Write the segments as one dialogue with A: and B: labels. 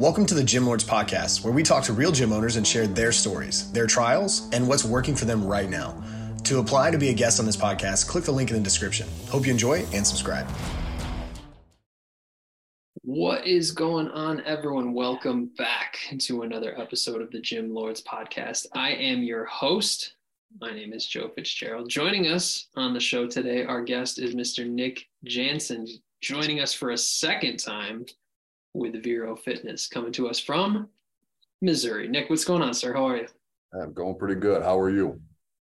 A: Welcome to the Gym Lords Podcast, where we talk to real gym owners and share their stories, their trials, and what's working for them right now. To apply to be a guest on this podcast, click the link in the description. Hope you enjoy and subscribe.
B: What is going on, everyone? Welcome back to another episode of the Gym Lords Podcast. I am your host. My name is Joe Fitzgerald. Joining us on the show today, our guest is Mr. Nick Jansen, joining us for a second time with Vero Fitness, coming to us from Missouri. Nick, what's going on, sir? How are you?
C: I'm going pretty good. How are you?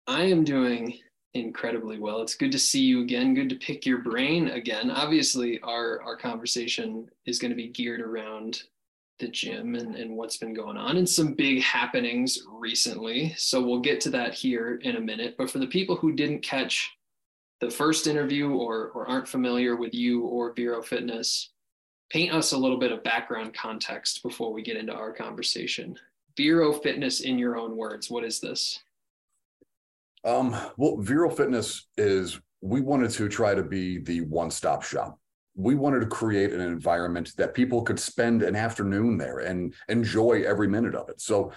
B: I am doing incredibly well. It's good to see you again. Good to pick your brain again. Obviously, our our conversation is going to be geared around the gym and, and what's been going on and some big happenings recently. So we'll get to that here in a minute. But for the people who didn't catch the first interview or or aren't familiar with you or Vero Fitness, paint us a little bit of background context before we get into our conversation. Vero Fitness, in your own words, what is this?
C: Um, well, Vero Fitness is we wanted to try to be the one-stop shop. We wanted to create an environment that people could spend an afternoon there and enjoy every minute of it. So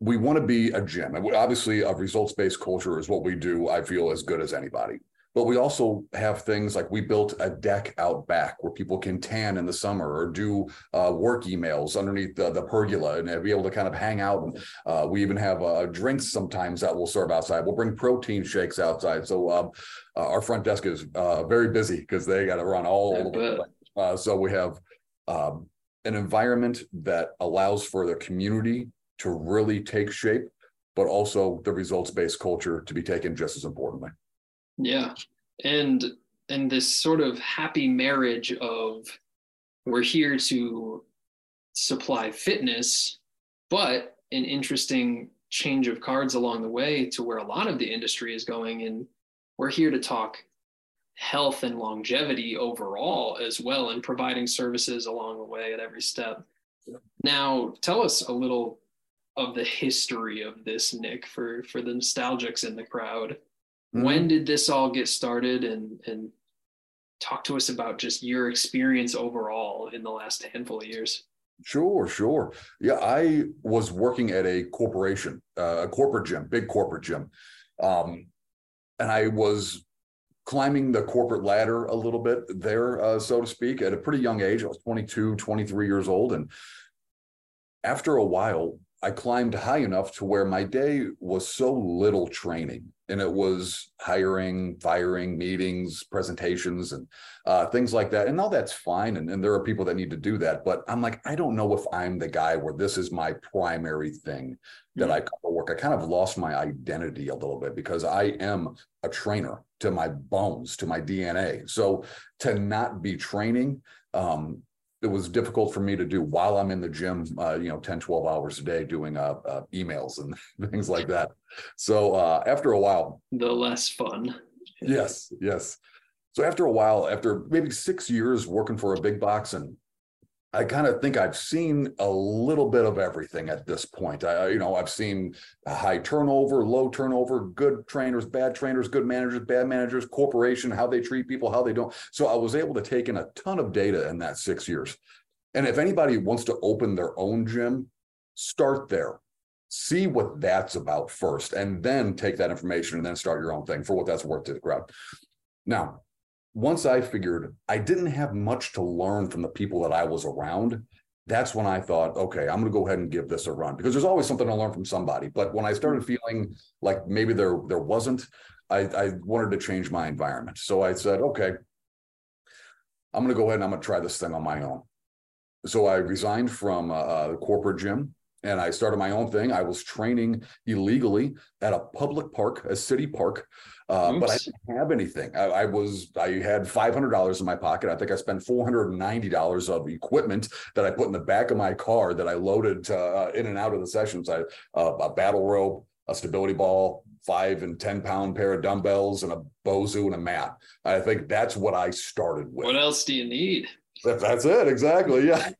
C: we want to be a gym. And obviously, a results-based culture is what we do. I feel as good as anybody. But we also have things like we built a deck out back where people can tan in the summer or do uh, work emails underneath the, the, pergola and be able to kind of hang out. And uh, we even have uh, drinks sometimes that we'll serve outside. We'll bring protein shakes outside. So um, uh, our front desk is uh, very busy because they got to run all over. Uh, so we have um, an environment that allows for the community to really take shape, but also the results based culture to be taken just as importantly.
B: Yeah. And and this sort of happy marriage of we're here to supply fitness, but an interesting change of cards along the way to where a lot of the industry is going. And we're here to talk health and longevity overall as well and providing services along the way at every step. Now, tell us a little of the history of this, Nick, for for the nostalgics in the crowd. Mm-hmm. When did this all get started and and talk to us about just your experience overall in the last handful of years?
C: Sure, sure. Yeah, I was working at a corporation, uh, a corporate gym, big corporate gym. Um, and I was climbing the corporate ladder a little bit there, uh, so to speak, at a pretty young age. I was 22, 23 years old. And after a while, I climbed high enough to where my day was so little training and it was hiring, firing, meetings, presentations, and uh, things like that. And all that's fine. And, and there are people that need to do that. But I'm like, I don't know if I'm the guy where this is my primary thing that mm-hmm. I come to work. I kind of lost my identity a little bit because I am a trainer to my bones, to my DNA. So to not be training, um, it was difficult for me to do while I'm in the gym, uh, you know, 10, 12 hours a day doing uh, uh, emails and things like that. So uh, after a while,
B: the less fun.
C: Yes, yes. So after a while, after maybe six years working for a big box and I kind of think I've seen a little bit of everything at this point. I, you know, I've seen high turnover, low turnover, good trainers, bad trainers, good managers, bad managers, corporation, how they treat people, how they don't. So I was able to take in a ton of data in that six years. And if anybody wants to open their own gym, start there. See what that's about first, and then take that information and then start your own thing for what that's worth to the crowd. Now, once I figured I didn't have much to learn from the people that I was around, that's when I thought, okay, I'm going to go ahead and give this a run because there's always something to learn from somebody. But when I started mm-hmm. feeling like maybe there there wasn't, I, I wanted to change my environment. So I said, okay, I'm going to go ahead and I'm going to try this thing on my own. So I resigned from uh, the corporate gym and I started my own thing. I was training illegally at a public park, a city park, uh, but I didn't have anything. I, I, was I had five hundred dollars in my pocket. I think I spent four hundred and ninety dollars of equipment that I put in the back of my car that I loaded uh, in and out of the sessions. I uh, a battle rope, a stability ball, five and ten pound pair of dumbbells, and a Bosu and a mat. I think that's what I started with.
B: What else do you need?
C: That, that's it exactly. Yeah.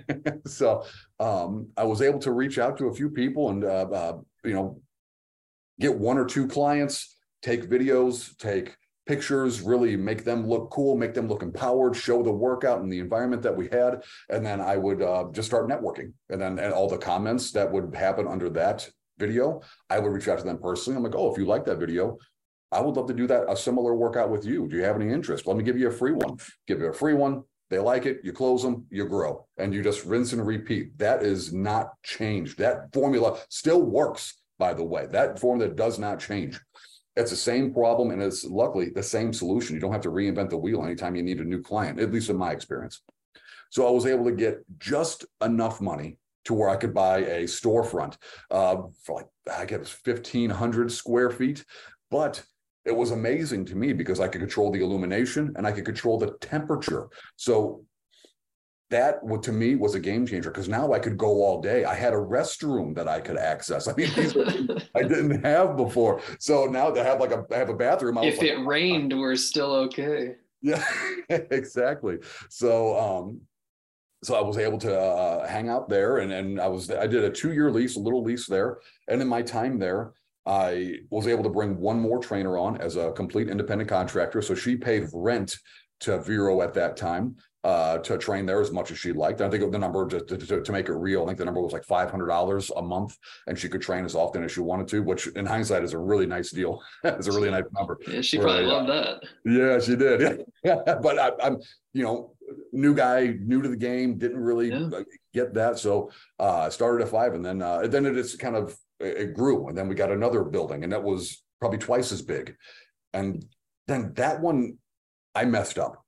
C: so um, I was able to reach out to a few people and uh, uh, you know get one or two clients, take videos, take pictures, really make them look cool, make them look empowered, show the workout and the environment that we had. And then I would uh, just start networking. And then and all the comments that would happen under that video, I would reach out to them personally. I'm like, oh, if you like that video, I would love to do that, a similar workout with you. Do you have any interest? Let me give you a free one. Give you a free one. They like it, you close them, you grow, and you just rinse and repeat. That is not changed. That formula still works, by the way. That formula does not change. It's the same problem, and it's luckily the same solution. You don't have to reinvent the wheel anytime you need a new client, at least in my experience. So I was able to get just enough money to where I could buy a storefront uh, for like I guess fifteen hundred square feet, but it was amazing to me because I could control the illumination and I could control the temperature. So that to me was a game changer because now I could go all day. I had a restroom that I could access. I mean, I didn't have before. So now to have like a I have a bathroom.
B: I
C: if
B: it like, rained, we're still okay.
C: Yeah, exactly. So um, so I was able to uh, hang out there, and and I was I did a two year lease, a little lease there, and in my time there, I was able to bring one more trainer on as a complete independent contractor. So she paid rent to Vero at that time uh, to train there as much as she liked. I think the number to, to, to, make it real, I think the number was like $500 a month and she could train as often as she wanted to, which in hindsight is a really nice deal. it's a really nice number.
B: Yeah, she probably loved that.
C: Yeah, she did. Yeah. but I, I'm, you know, new guy, new to the game, didn't really yeah. get that. So uh, started at five and then, uh, then it is kind of it grew. And then we got another building and that was probably twice as big. And then that one i messed up.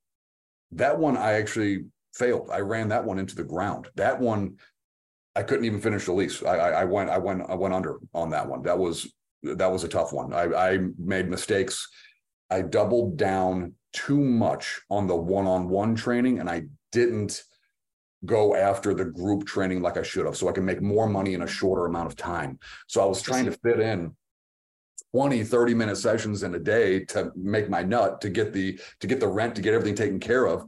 C: That one i actually failed. I ran that one into the ground. That one i couldn't even finish the lease. I i, I went i went i went under on that one. That was that was a tough one. I i made mistakes. I doubled down too much on the one-on-one training and i didn't go after the group training like I should have so I can make more money in a shorter amount of time. So I was trying to fit in 20 30 minute sessions in a day to make my nut to get the to get the rent to get everything taken care of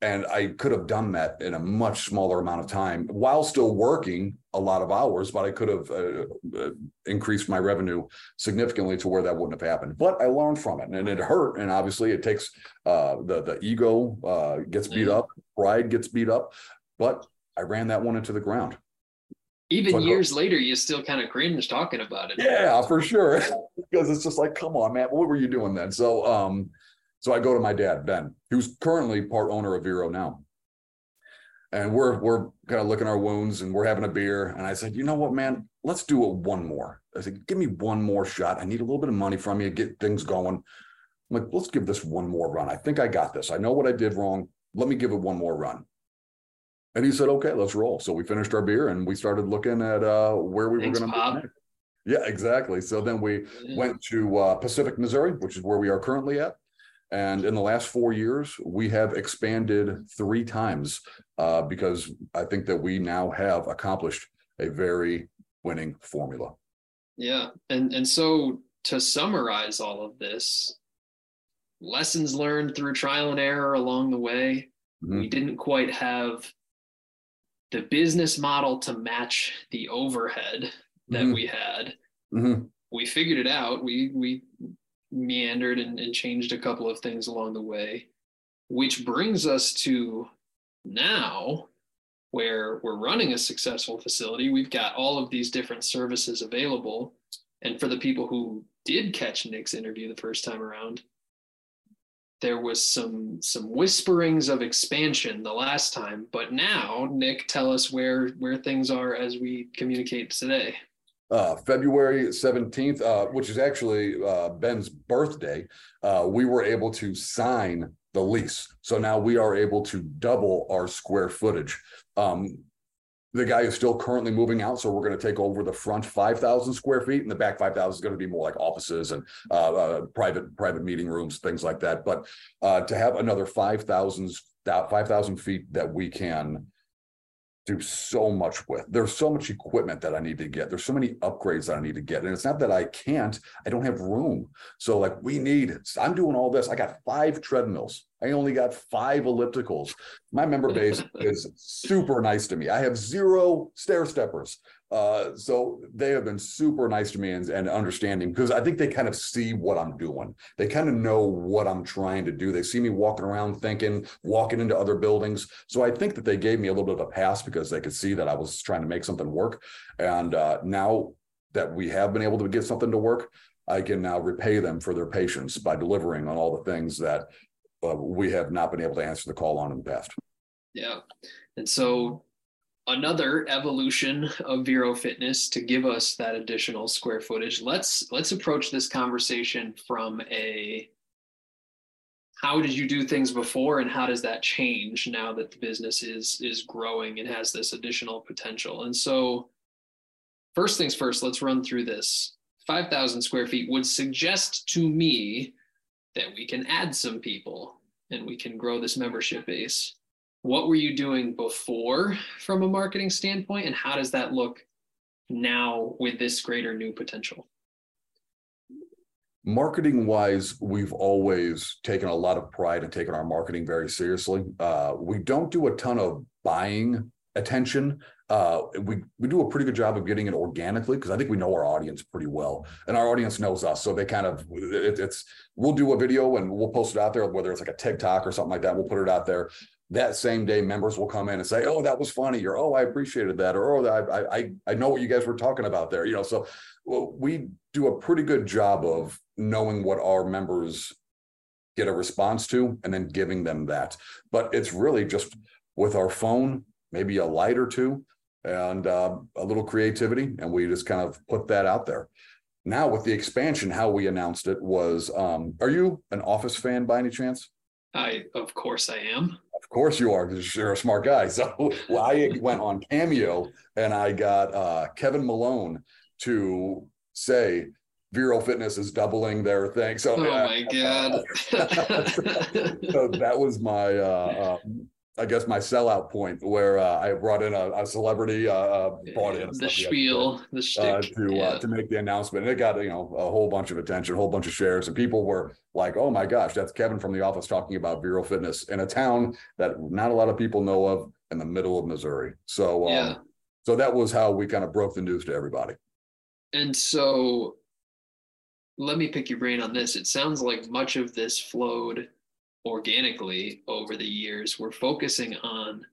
C: and I could have done that in a much smaller amount of time while still working a lot of hours, but I could have uh, uh, increased my revenue significantly to where that wouldn't have happened. But I learned from it, and it hurt. And obviously, it takes uh, the the ego uh, gets beat up, pride gets beat up. But I ran that one into the ground.
B: Even so years later, you still kind of cringe talking about it.
C: Yeah, for sure, because it's just like, come on, man, what were you doing then? So, um, so I go to my dad, Ben, who's currently part owner of Vero now. And we're we're kind of licking our wounds and we're having a beer. And I said, you know what, man, let's do it one more. I said, give me one more shot. I need a little bit of money from you, to get things going. I'm like, let's give this one more run. I think I got this. I know what I did wrong. Let me give it one more run. And he said, okay, let's roll. So we finished our beer and we started looking at uh, where we Thanks, were going to Yeah, exactly. So then we yeah. went to uh, Pacific, Missouri, which is where we are currently at. And in the last four years, we have expanded three times uh, because I think that we now have accomplished a very winning formula.
B: Yeah. And and so to summarize all of this, lessons learned through trial and error along the way. Mm-hmm. We didn't quite have the business model to match the overhead that mm-hmm. we had. Mm-hmm. We figured it out. We we meandered and, and changed a couple of things along the way, which brings us to now where we're running a successful facility. We've got all of these different services available. And for the people who did catch Nick's interview the first time around, there was some some whisperings of expansion the last time, but now Nick, tell us where where things are as we communicate today
C: uh, February 17th, uh, which is actually uh, Ben's birthday, uh, we were able to sign the lease. So now we are able to double our square footage. Um, the guy is still currently moving out, so we're going to take over the front 5,000 square feet, and the back 5,000 is going to be more like offices and uh, uh, private private meeting rooms, things like that. But to have another 5,000 5,000 feet that we can do so much with. There's so much equipment that I need to get. There's so many upgrades that I need to get. And it's not that I can't, I don't have room. So like we need, I'm doing all this. I got five treadmills I only got five ellipticals. My member base is super nice to me. I have zero stair steppers. Uh, so they have been super nice to me and, and understanding because I think they kind of see what I'm doing. They kind of know what I'm trying to do. They see me walking around thinking, walking into other buildings. So I think that they gave me a little bit of a pass because they could see that I was trying to make something work. And uh, now that we have been able to get something to work, I can now repay them for their patience by delivering on all the things that uh, we have not been able to answer the call on in the past.
B: Yeah. And so another evolution of Vero Fitness to give us that additional square footage. Let's let's approach this conversation from a how did you do things before and how does that change now that the business is is growing and has this additional potential. And so first things first, let's run through this. 5,000 square feet would suggest to me that we can add some people and we can grow this membership base. What were you doing before from a marketing standpoint, and how does that look now with this greater new potential?
C: Marketing wise, we've always taken a lot of pride and taken our marketing very seriously. Uh, we don't do a ton of buying attention uh, we we do a pretty good job of getting it organically because I think we know our audience pretty well, and our audience knows us. So they kind of it, it's we'll do a video and we'll post it out there, whether it's like a TikTok or something like that. We'll put it out there. That same day, members will come in and say, "Oh, that was funny," or "Oh, I appreciated that," or "Oh, I I I know what you guys were talking about there." You know, so we do a pretty good job of knowing what our members get a response to and then giving them that. But it's really just with our phone, maybe a light or two and uh, a little creativity, and we just kind of put that out there. Now with the expansion, how we announced it was, um, are you an Office fan by any chance?
B: I, of course, I am.
C: Of course you are, because you're a smart guy. So I went on Cameo and I got uh, Kevin Malone to say Vero Fitness is doubling their thing. So,
B: oh my god!
C: so that was my uh, uh, I guess my sellout point where uh, I brought in a, a celebrity, uh, uh brought in
B: the spiel, the uh,
C: to uh, to make the announcement. And it got you know a whole bunch of attention, a whole bunch of shares, and people were like, "Oh my gosh, that's Kevin from the office talking about Vero Fitness in a town that not a lot of people know of in the middle of Missouri." So um, yeah. so that was how we kind of broke the news to everybody.
B: And so, let me pick your brain on this. It sounds like much of this flowed organically over the years. We're focusing on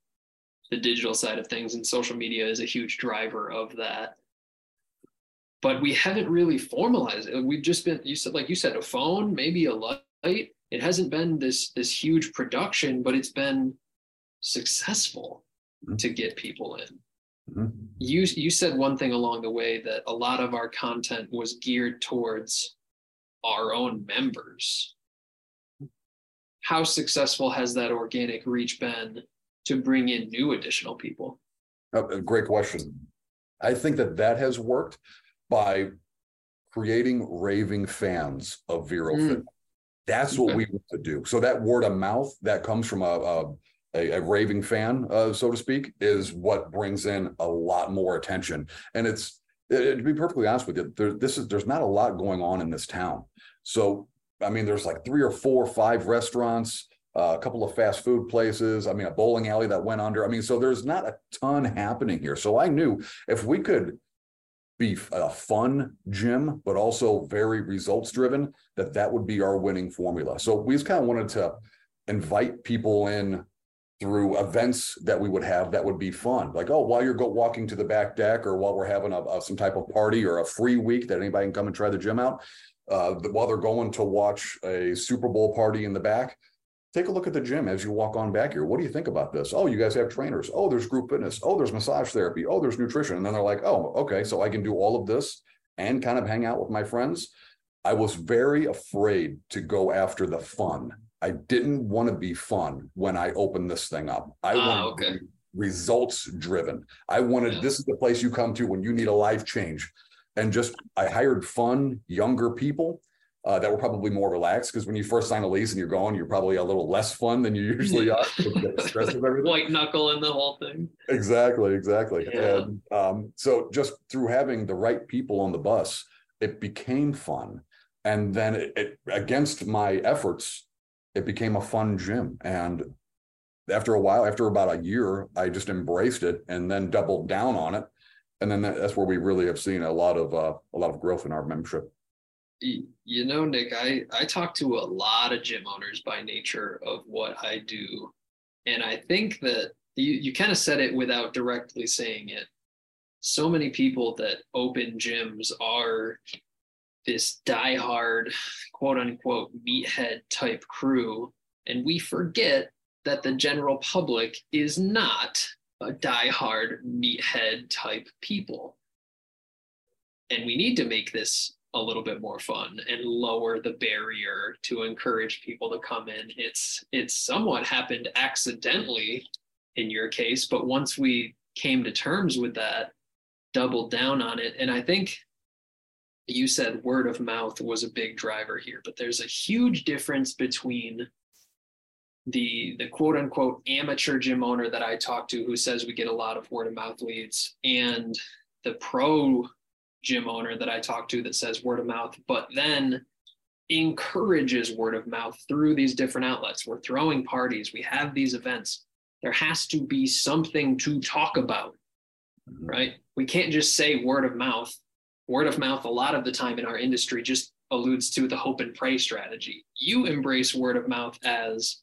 B: the digital side of things, and social media is a huge driver of that. But we haven't really formalized it. We've just been, you said, like you said, a phone, maybe a light. It hasn't been this this huge production, but it's been successful mm-hmm. to get people in. Mm-hmm. You you said one thing along the way that a lot of our content was geared towards our own members how successful has that organic reach been to bring in new additional people?
C: Great question. I think that that has worked by creating raving fans of Vero mm. That's what we want to do. So that word of mouth that comes from a, a, a, a raving fan, uh, so to speak, is what brings in a lot more attention. And it's it, to be perfectly honest with you, there, this is there's not a lot going on in this town. So I mean, there's like three or four, five restaurants, uh, a couple of fast food places. I mean, a bowling alley that went under. I mean, so there's not a ton happening here. So I knew if we could be a fun gym, but also very results driven, that that would be our winning formula. So we just kind of wanted to invite people in through events that we would have that would be fun. Like, oh, while you're go walking to the back deck or while we're having a, a, some type of party or a free week that anybody can come and try the gym out, uh, while they're going to watch a Super Bowl party in the back, take a look at the gym as you walk on back here. What do you think about this? Oh, you guys have trainers. Oh, there's group fitness. Oh, there's massage therapy. Oh, there's nutrition. And then they're like, oh, okay, so I can do all of this and kind of hang out with my friends. I was very afraid to go after the fun. I didn't want to be fun when I opened this thing up. I ah, wanted okay. results driven. I wanted yeah. this is the place you come to when you need a life change and just I hired fun younger people uh, that were probably more relaxed because when you first sign a lease and you're going, you're probably a little less fun than you usually are.
B: White knuckle in the whole thing.
C: Exactly, exactly. Yeah. And um, so just through having the right people on the bus, it became fun. And then it, it, against my efforts, it became a fun gym. And after a while, after about a year, I just embraced it and then doubled down on it. And then that's where we really have seen a lot of uh, a lot of growth in our membership.
B: You know, Nick, I I talk to a lot of gym owners by nature of what I do, and I think that you you kind of said it without directly saying it. So many people that open gyms are this diehard, quote unquote, meathead type crew. And we forget that the general public is not diehard meathead type people. And we need to make this a little bit more fun and lower the barrier to encourage people to come in. It's it's somewhat happened accidentally in your case, but once we came to terms with that, doubled down on it. And I think you said word of mouth was a big driver here, but there's a huge difference between the the quote unquote amateur gym owner that I talk to who says we get a lot of word of mouth leads and the pro gym owner that I talk to that says word of mouth, but then encourages word of mouth through these different outlets. We're throwing parties, we have these events. There has to be something to talk about, mm-hmm. right? We can't just say word of mouth word of mouth a lot of the time in our industry just alludes to the hope and pray strategy. You embrace word of mouth as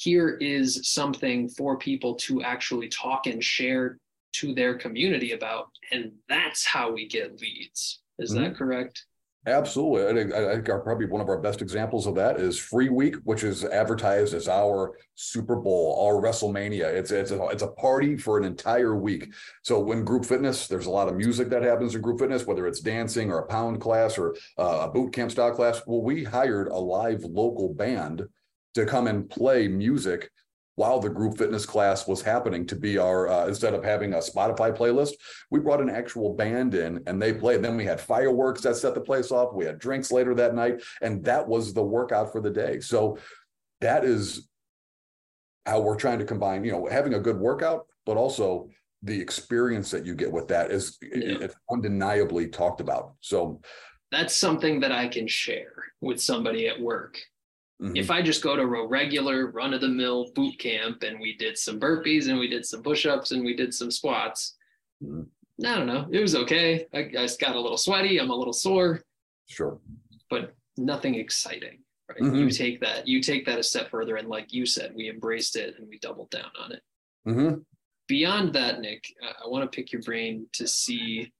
B: here is something for people to actually talk and share to their community about. And that's how we get leads. Is mm-hmm. that correct?
C: Absolutely. I think, I think our, probably one of our best examples of that is Free Week, which is advertised as our Super Bowl, our WrestleMania. It's it's a, it's a party for an entire week. So when group fitness, there's a lot of music that happens in group fitness, whether it's dancing or a pound class or uh, a boot camp style class. Well, we hired a live local band to come and play music while the group fitness class was happening to be our uh, instead of having a spotify playlist we brought an actual band in and they played. Then we had fireworks that set the place off. We had drinks later that night. And that was the workout for the day. So that is how we're trying to combine you know having a good workout but also the experience that you get with that is yeah. it's undeniably talked about. So
B: that's something that i can share with somebody at work Mm-hmm. If I just go to a regular run of the mill boot camp and we did some burpees and we did some push ups and we did some squats, mm-hmm. I don't know. It was okay. I, I got a little sweaty. I'm a little sore.
C: Sure.
B: But nothing exciting. Right. Mm-hmm. You take that, you take that a step further. And like you said, we embraced it and we doubled down on it.
C: Mm-hmm.
B: Beyond that, Nick, I want to pick your brain to see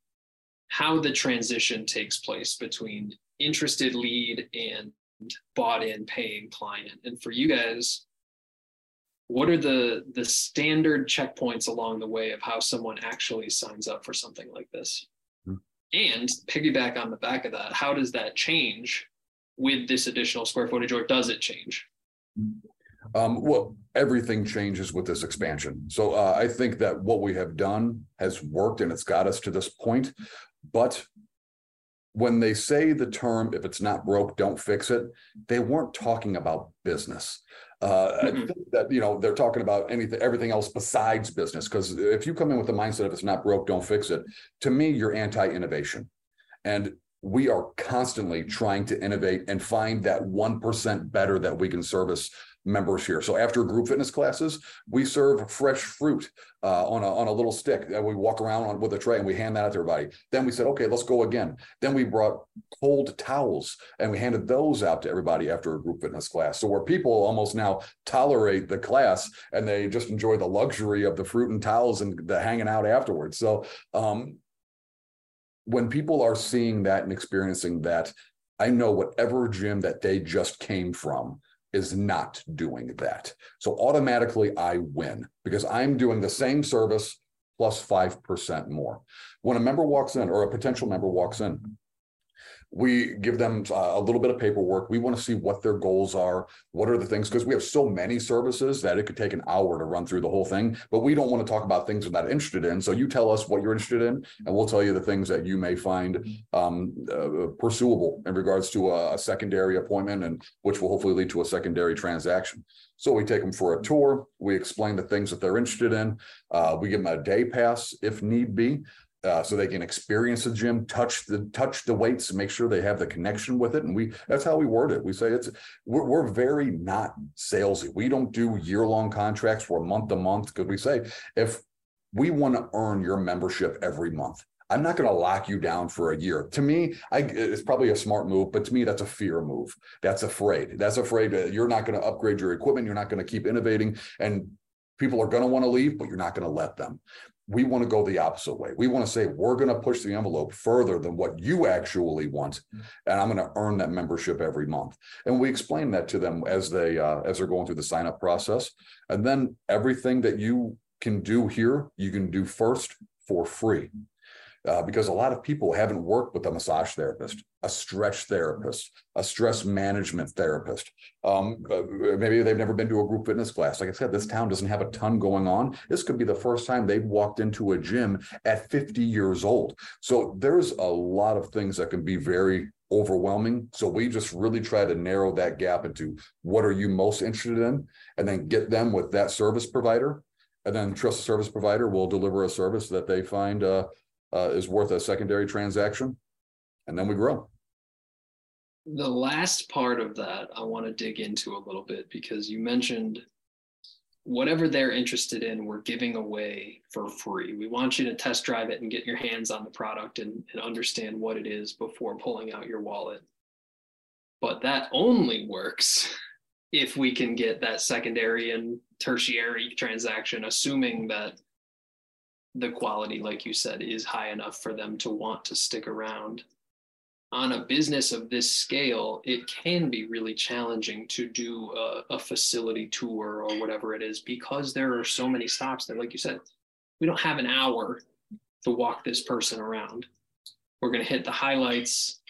B: how the transition takes place between interested lead and bought in paying client. And for you guys what are the the standard checkpoints along the way of how someone actually signs up for something like this? Mm-hmm. and piggyback on the back of that how does that change with this additional square footage or does it change?
C: Um, well everything changes with this expansion. So uh, i think that what we have done has worked and it's got us to this point but when they say the term if it's not broke don't fix it they weren't talking about business uh, mm-hmm. that you know they're talking about anything everything else besides business because if you come in with the mindset if it's not broke don't fix it to me you're anti-innovation and we are constantly trying to innovate and find that 1% better that we can service members here. So after group fitness classes, we serve fresh fruit uh, on, a, on a little stick and we walk around on, with a tray and we hand that out to everybody. Then we said, okay, let's go again. Then we brought cold towels and we handed those out to everybody after a group fitness class. So where people almost now tolerate the class and they just enjoy the luxury of the fruit and towels and the hanging out afterwards. So um, when people are seeing that and experiencing that, I know whatever gym that they just came from is not doing that. So automatically I win because I'm doing the same service plus 5% more. When a member walks in or a potential member walks in, we give them uh, a little bit of paperwork. We want to see what their goals are. What are the things? Because we have so many services that it could take an hour to run through the whole thing. But we don't want to talk about things we're not interested in. So you tell us what you're interested in, and we'll tell you the things that you may find um, uh, pursuable in regards to a, a secondary appointment, and which will hopefully lead to a secondary transaction. So we take them for a tour. We explain the things that they're interested in. Uh, we give them a day pass if need be. Uh, so they can experience the gym, touch the touch the weights, make sure they have the connection with it. And we that's how we word it. We say it's we're, we're very not salesy. We don't do year long contracts. We're month to month because we say if we want to earn your membership every month. I'm not going to lock you down for a year. To me, I, it's probably a smart move, but to me, that's a fear move. That's afraid. That's afraid that you're not going to upgrade your equipment. You're not going to keep innovating, and people are going to want to leave, but you're not going to let them we want to go the opposite way. We want to say we're going to push the envelope further than what you actually want, and I'm going to earn that membership every month. And we explain that to them as they uh, as they're going through the sign up process. And then everything that you can do here, you can do first for free uh, because a lot of people haven't worked with a massage therapist, a stretch therapist, a stress management therapist. Um, maybe they've never been to a group fitness class. Like I said, this town doesn't have a ton going on. This could be the first time they've walked into a gym at 50 years old. So there's a lot of things that can be very overwhelming. So we just really try to narrow that gap into what are you most interested in, and then get them with that service provider. And then trust the service provider will deliver a service that they find uh, uh, is worth a secondary transaction, and then we grow.
B: The last part of that I want to dig into a little bit because you mentioned whatever they're interested in, we're giving away for free. We want you to test drive it and get your hands on the product and, and understand what it is before pulling out your wallet. But that only works if we can get that secondary and tertiary transaction, assuming that the quality, like you said, is high enough for them to want to stick around. On a business of this scale, it can be really challenging to do a, a facility tour or whatever it is because there are so many stops that, like you said, we don't have an hour to walk this person around. We're going to hit the highlights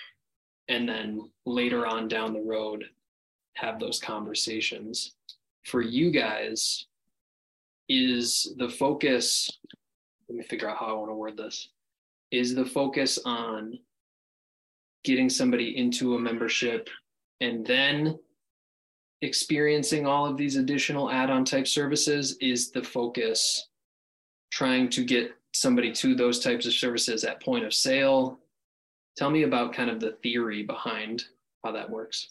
B: and then later on down the road have those conversations. For you guys, is the focus let me figure out how I want to word this. Is the focus on getting somebody into a membership and then experiencing all of these additional add-on type services is the focus. Trying to get somebody to those types of services at point of sale. Tell me about kind of the theory behind how that works.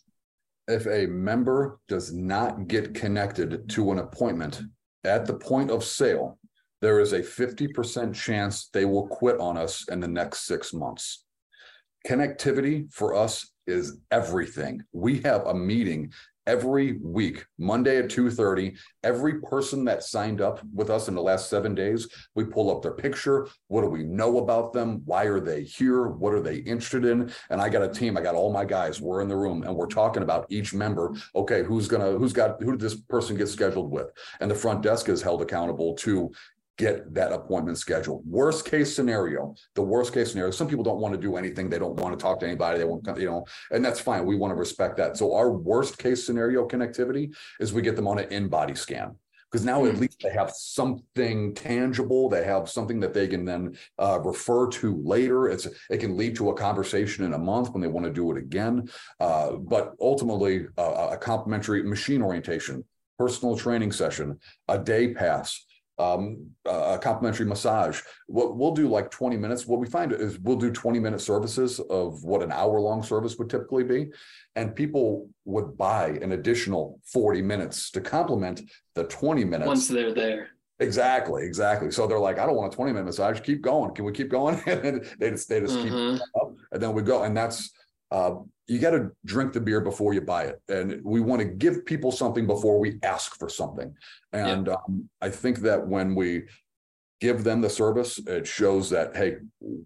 C: If a member does not get connected to an appointment at the point of sale there is a 50% chance they will quit on us in the next six months. Connectivity for us is everything. We have a meeting every week, Monday at 2:30. Every person that signed up with us in the last seven days, we pull up their picture. What do we know about them? Why are they here? What are they interested in? And I got a team. I got all my guys. We're in the room and we're talking about each member. Okay, who's gonna who's got who did this person get scheduled with? And the front desk is held accountable to get that appointment scheduled. Worst case scenario, the worst case scenario, some people don't want to do anything. They don't want to talk to anybody. They won't, you know, and that's fine. We want to respect that. So our worst case scenario connectivity is we get them on an InBody scan because now at hmm. least they have something tangible. They have something that they can then uh, refer to later. It's it can lead to a conversation in a month when they want to do it again. Uh, but ultimately, uh, a complimentary machine orientation, personal training session, a day pass, um, a complimentary massage. What we'll do like 20 minutes. What we find is we'll do 20 minute services of what an hour long service would typically be. And people would buy an additional 40 minutes to complement the 20 minutes.
B: Once they're there.
C: Exactly, exactly. So they're like, I don't want a 20 minute massage. Keep going. Can we keep going? and they just, they just mm-hmm. keep up. And then we go. And that's uh, you got to drink the beer before you buy it. And we want to give people something before we ask for something. And yeah. um, I think that when we give them the service, it shows that, hey,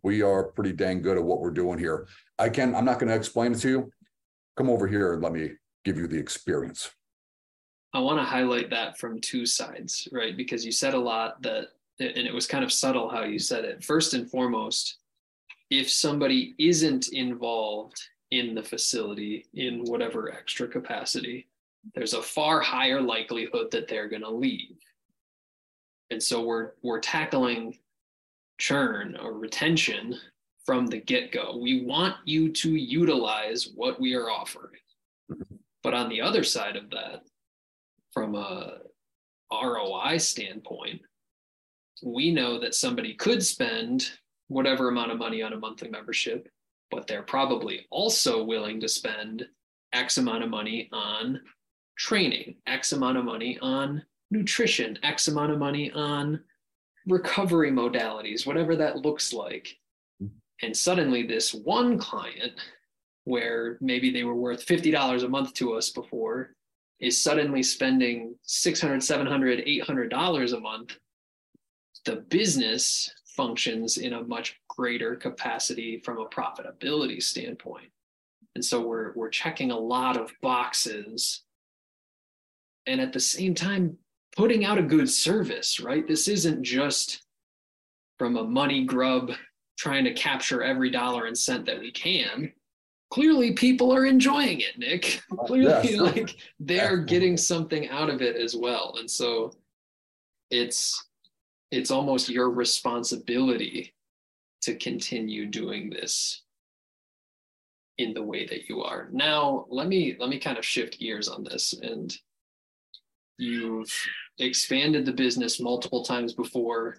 C: we are pretty dang good at what we're doing here. I can, I'm not going to explain it to you. Come over here and let me give you the experience.
B: I want to highlight that from two sides, right? Because you said a lot that, and it was kind of subtle how you said it. First and foremost, if somebody isn't involved in the facility in whatever extra capacity, there's a far higher likelihood that they're going to leave. And so we're we're tackling churn or retention from the get-go. We want you to utilize what we are offering. But on the other side of that, from a ROI standpoint, we know that somebody could spend whatever amount of money on a monthly membership, but they're probably also willing to spend X amount of money on training, X amount of money on nutrition, X amount of money on recovery modalities, whatever that looks like. Mm-hmm. And suddenly, this one client, where maybe they were worth $50 a month to us before, is suddenly spending $600, $700, $800 a month. The business functions in a much greater capacity from a profitability standpoint. And so we're we're checking a lot of boxes and at the same time putting out a good service, right? This isn't just from a money grub trying to capture every dollar and cent that we can. Clearly people are enjoying it, Nick. Uh, Clearly yes. like they're getting something out of it as well. And so it's it's almost your responsibility to continue doing this in the way that you are. Now let me let me kind of shift gears on this and you've expanded the business multiple times before.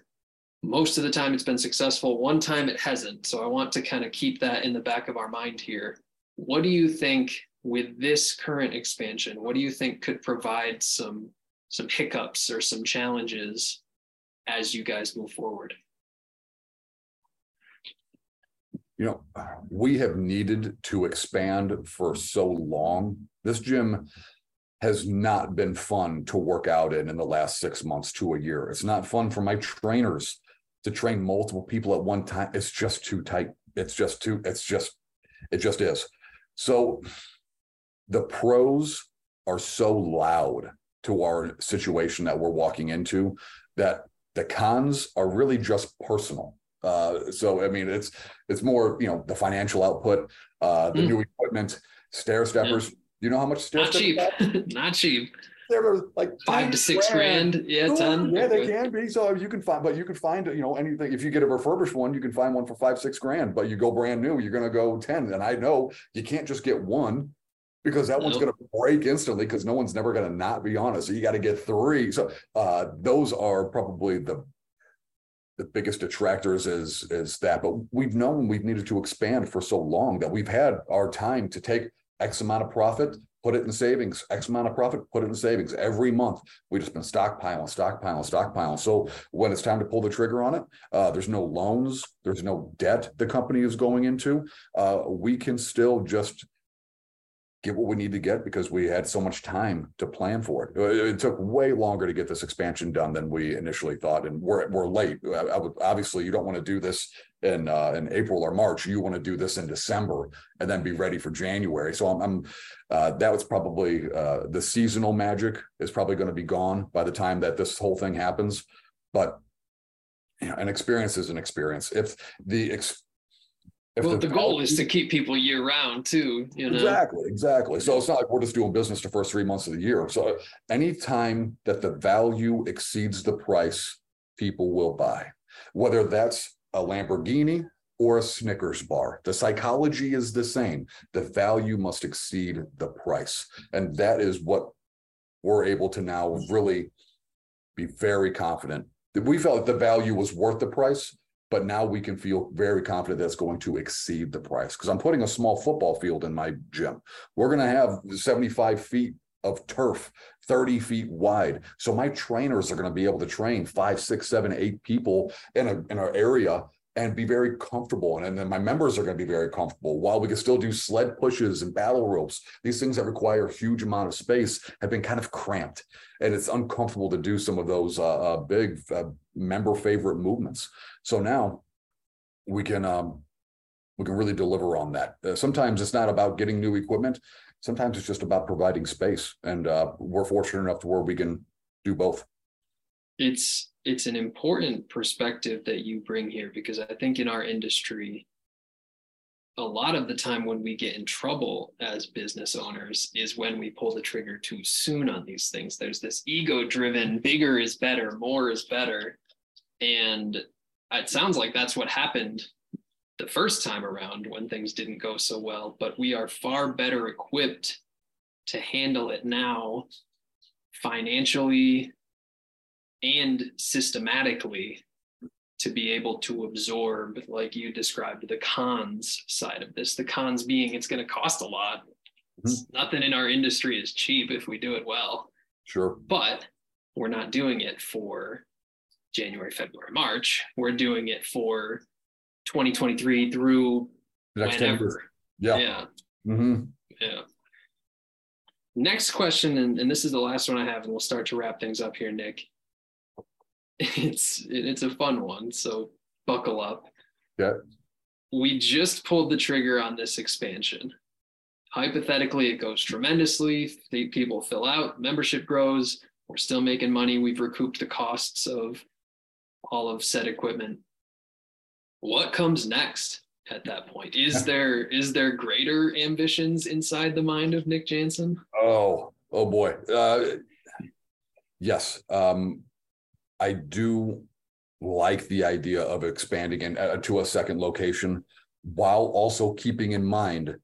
B: Most of the time it's been successful one time it hasn't. So i want to kind of keep that in the back of our mind here. What do you think with this current expansion what do you think could provide some some hiccups or some challenges as you guys move forward?
C: You know, we have needed to expand for so long. This gym has not been fun to work out in in the last six months to a year. It's not fun for my trainers to train multiple people at one time. It's just too tight. It's just too, it's just, it just is. So the pros are so loud to our situation that we're walking into that the cons are really just personal. Uh, so I mean, it's it's more you know the financial output, uh, the mm. new equipment, stair steppers. Yeah. You know how much stair
B: not cheap, not cheap.
C: They're like
B: five to six grand. grand. Yeah,
C: Ooh,
B: ten.
C: Yeah, they can be. So you can find, but you can find you know anything. If you get a refurbished one, you can find one for five six grand. But you go brand new, you're gonna go ten. And I know you can't just get one because that nope. one's going to break instantly because no one's never going to not be on it. So you got to get three. So uh, those are probably the the biggest detractors is is that. But we've known we've needed to expand for so long that we've had our time to take X amount of profit, put it in savings, X amount of profit, put it in savings. Every month, we've just been stockpiling, stockpiling, stockpiling. So when it's time to pull the trigger on it, uh, there's no loans, there's no debt the company is going into. Uh, we can still just get what we need to get because we had so much time to plan for it. Uh, it took way longer to get this expansion done than we initially thought, and we're we're late. I would, obviously, you don't want to do this in uh, in April or March. You want to do this in December and then be ready for January. So I'm, I'm uh, that was probably uh, the seasonal magic is probably going to be gone by the time that this whole thing happens. But you know, an experience is an experience. If the ex-
B: well, the, goal is to keep people year round too. You know?
C: Exactly, exactly. So it's not like we're just doing business the first three months of the year. So anytime that the value exceeds the price, people will buy, whether that's a Lamborghini or a Snickers bar. The psychology is the same. The value must exceed the price. And that is what we're able to now really be very confident that we felt the value was worth the price but now we can feel very confident that's going to exceed the price because I'm putting a small football field in my gym. We're going to have 75 feet of turf, 30 feet wide. So my trainers are going to be able to train five, six, seven, eight people in a in an area and be very comfortable. And, and then my members are going to be very comfortable while we can still do sled pushes and battle ropes. These things that require a huge amount of space have been kind of cramped and it's uncomfortable to do some of those uh, uh, big uh, member favorite movements. So now we can um, we can really deliver on that. Uh, sometimes it's not about getting new equipment. Sometimes it's just about providing space, and uh, we're fortunate enough to where we can do both.
B: It's it's an important perspective that you bring here because I think in our industry, a lot of the time when we get in trouble as business owners is when we pull the trigger too soon on these things. There's this ego driven, bigger is better, more is better. And it sounds like that's what happened the first time around when things didn't go so well, but we are far better equipped to handle it now financially and systematically to be able to absorb, like you described, the cons side of this. The cons being it's going to cost a lot. Mm-hmm. Nothing in our industry is cheap if we do it well.
C: Sure.
B: But we're not doing it for January, February, March. We're doing it for 2023 through whenever.
C: Yeah.
B: Yeah.
C: Mm-hmm.
B: Yeah. Next question, and, and this is the last one I have, and we'll start to wrap things up here, Nick. It's it's a fun one, so buckle up.
C: Yeah.
B: We just pulled the trigger on this expansion. Hypothetically, it goes tremendously. People fill out, membership grows. We're still making money. We've recouped the costs of all of said equipment. What comes next at that point? Is there is there greater ambitions inside the mind of Nick Jansen?
C: Oh, oh boy. Uh, yes. Um, I do like the idea of expanding in, uh, to a second location while also keeping in mind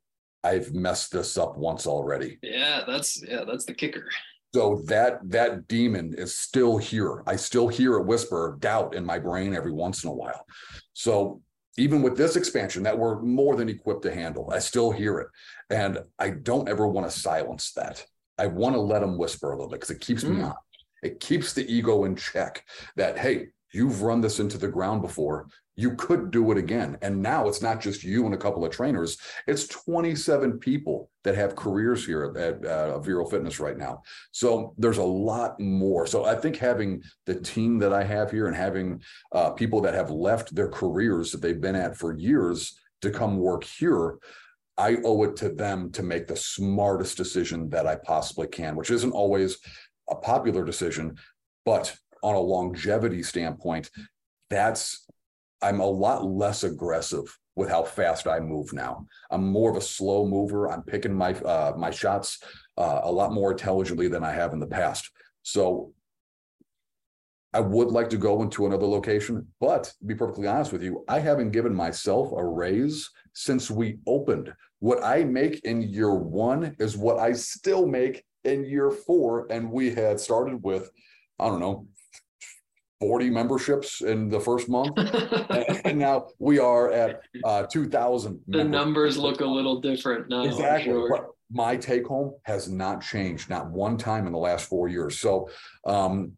C: I've messed this up once already.
B: Yeah, that's yeah, that's the kicker.
C: So that that demon is still here. I still hear a whisper of doubt in my brain every once in a while. So even with this expansion that we're more than equipped to handle, I still hear it. And I don't ever want to silence that. I want to let them whisper a little bit because it keeps mm. me on. It keeps the ego in check that, hey, you've run this into the ground before you could do it again. And now it's not just you and a couple of trainers, it's 27 people that have careers here at uh, Fitness right now. So there's a lot more. So I think having the team that I have here and having uh, people that have left their careers that they've been at for years to come work here. I owe it to them to make the smartest decision that I possibly can, which isn't always a popular decision, but on a longevity standpoint, that's I'm a lot less aggressive with how fast I move now. I'm more of a slow mover. I'm picking my uh, my shots uh, a lot more intelligently than I have in the past. So I would like to go into another location, but to be perfectly honest with you, I haven't given myself a raise since we opened. What I make in year one is what I still make in year four, and we had started with, I don't know, 40 memberships in the first month and now we are at uh, 2000
B: the members. numbers look a little different now
C: exactly sure. my take home has not changed not one time in the last four years so um,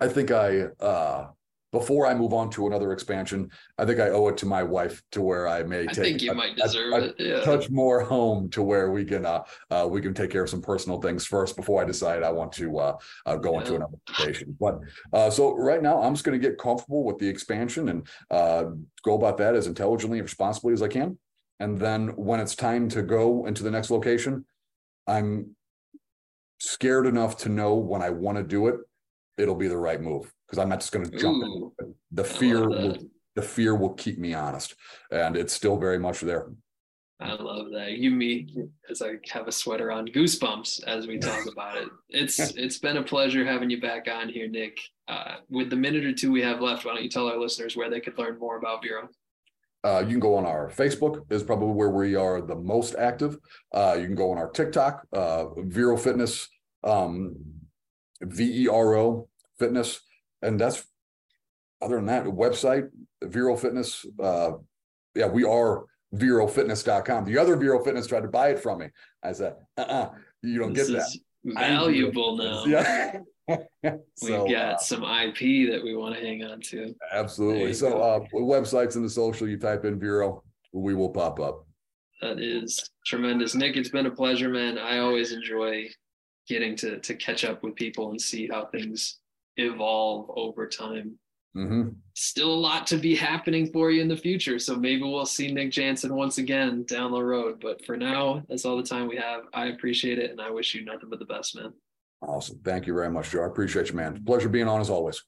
C: i think i uh, before I move on to another expansion, I think I owe it to my wife to where I may
B: I take. think you a, might deserve a, a it. Yeah.
C: Touch more home to where we can uh, uh, we can take care of some personal things first before I decide I want to uh, uh go yeah. into another location. But uh, so right now, I'm just going to get comfortable with the expansion and uh, go about that as intelligently and responsibly as I can. And then when it's time to go into the next location, I'm scared enough to know when I want to do it, it'll be the right move because I'm not just going to jump Ooh, in. The fear will, the fear will keep me honest, and it's still very much there.
B: I love that. You me as I have a sweater on, goosebumps as we talk about it. It's it's been a pleasure having you back on here, Nick. Uh, with the minute or two we have left, why don't you tell our listeners where they could learn more about Vero?
C: Uh, you can go on our Facebook is probably where we are the most active. Uh, you can go on our TikTok, uh, Vero Fitness, um, V E R O Fitness and that's other than that, website, Vero Fitness. Uh, yeah, we are VeroFitness.com. The other Vero Fitness tried to buy it from me. I said, uh-uh, you don't
B: this
C: get that.
B: Valuable now.
C: Yeah.
B: so, We've got uh, some IP that we want to hang on to.
C: Absolutely. So uh, websites in the social, you type in Vero, we will pop up.
B: That is tremendous. Nick, it's been a pleasure, man. I always enjoy getting to to catch up with people and see how things evolve over time.
C: Mm-hmm.
B: Still a lot to be happening for you in the future. So maybe we'll see Nick Jansen once again down the road. But for now, that's all the time we have. I appreciate it and I wish you nothing but the best, man.
C: Awesome. Thank you very much, Joe. I appreciate you, man. Pleasure being on as always.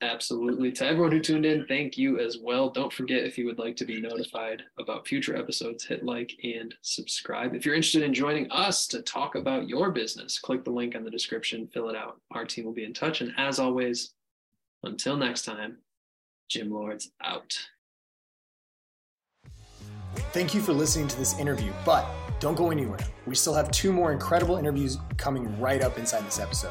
B: Absolutely. To everyone who tuned in, thank you as well. Don't forget if you would like to be notified about future episodes, hit like and subscribe. If you're interested in joining us to talk about your business, click the link in the description, fill it out. Our team will be in touch. And as always, until next time, Gym Lords out.
A: Thank you for listening to this interview, but don't go anywhere. We still have two more incredible interviews coming right up inside this episode.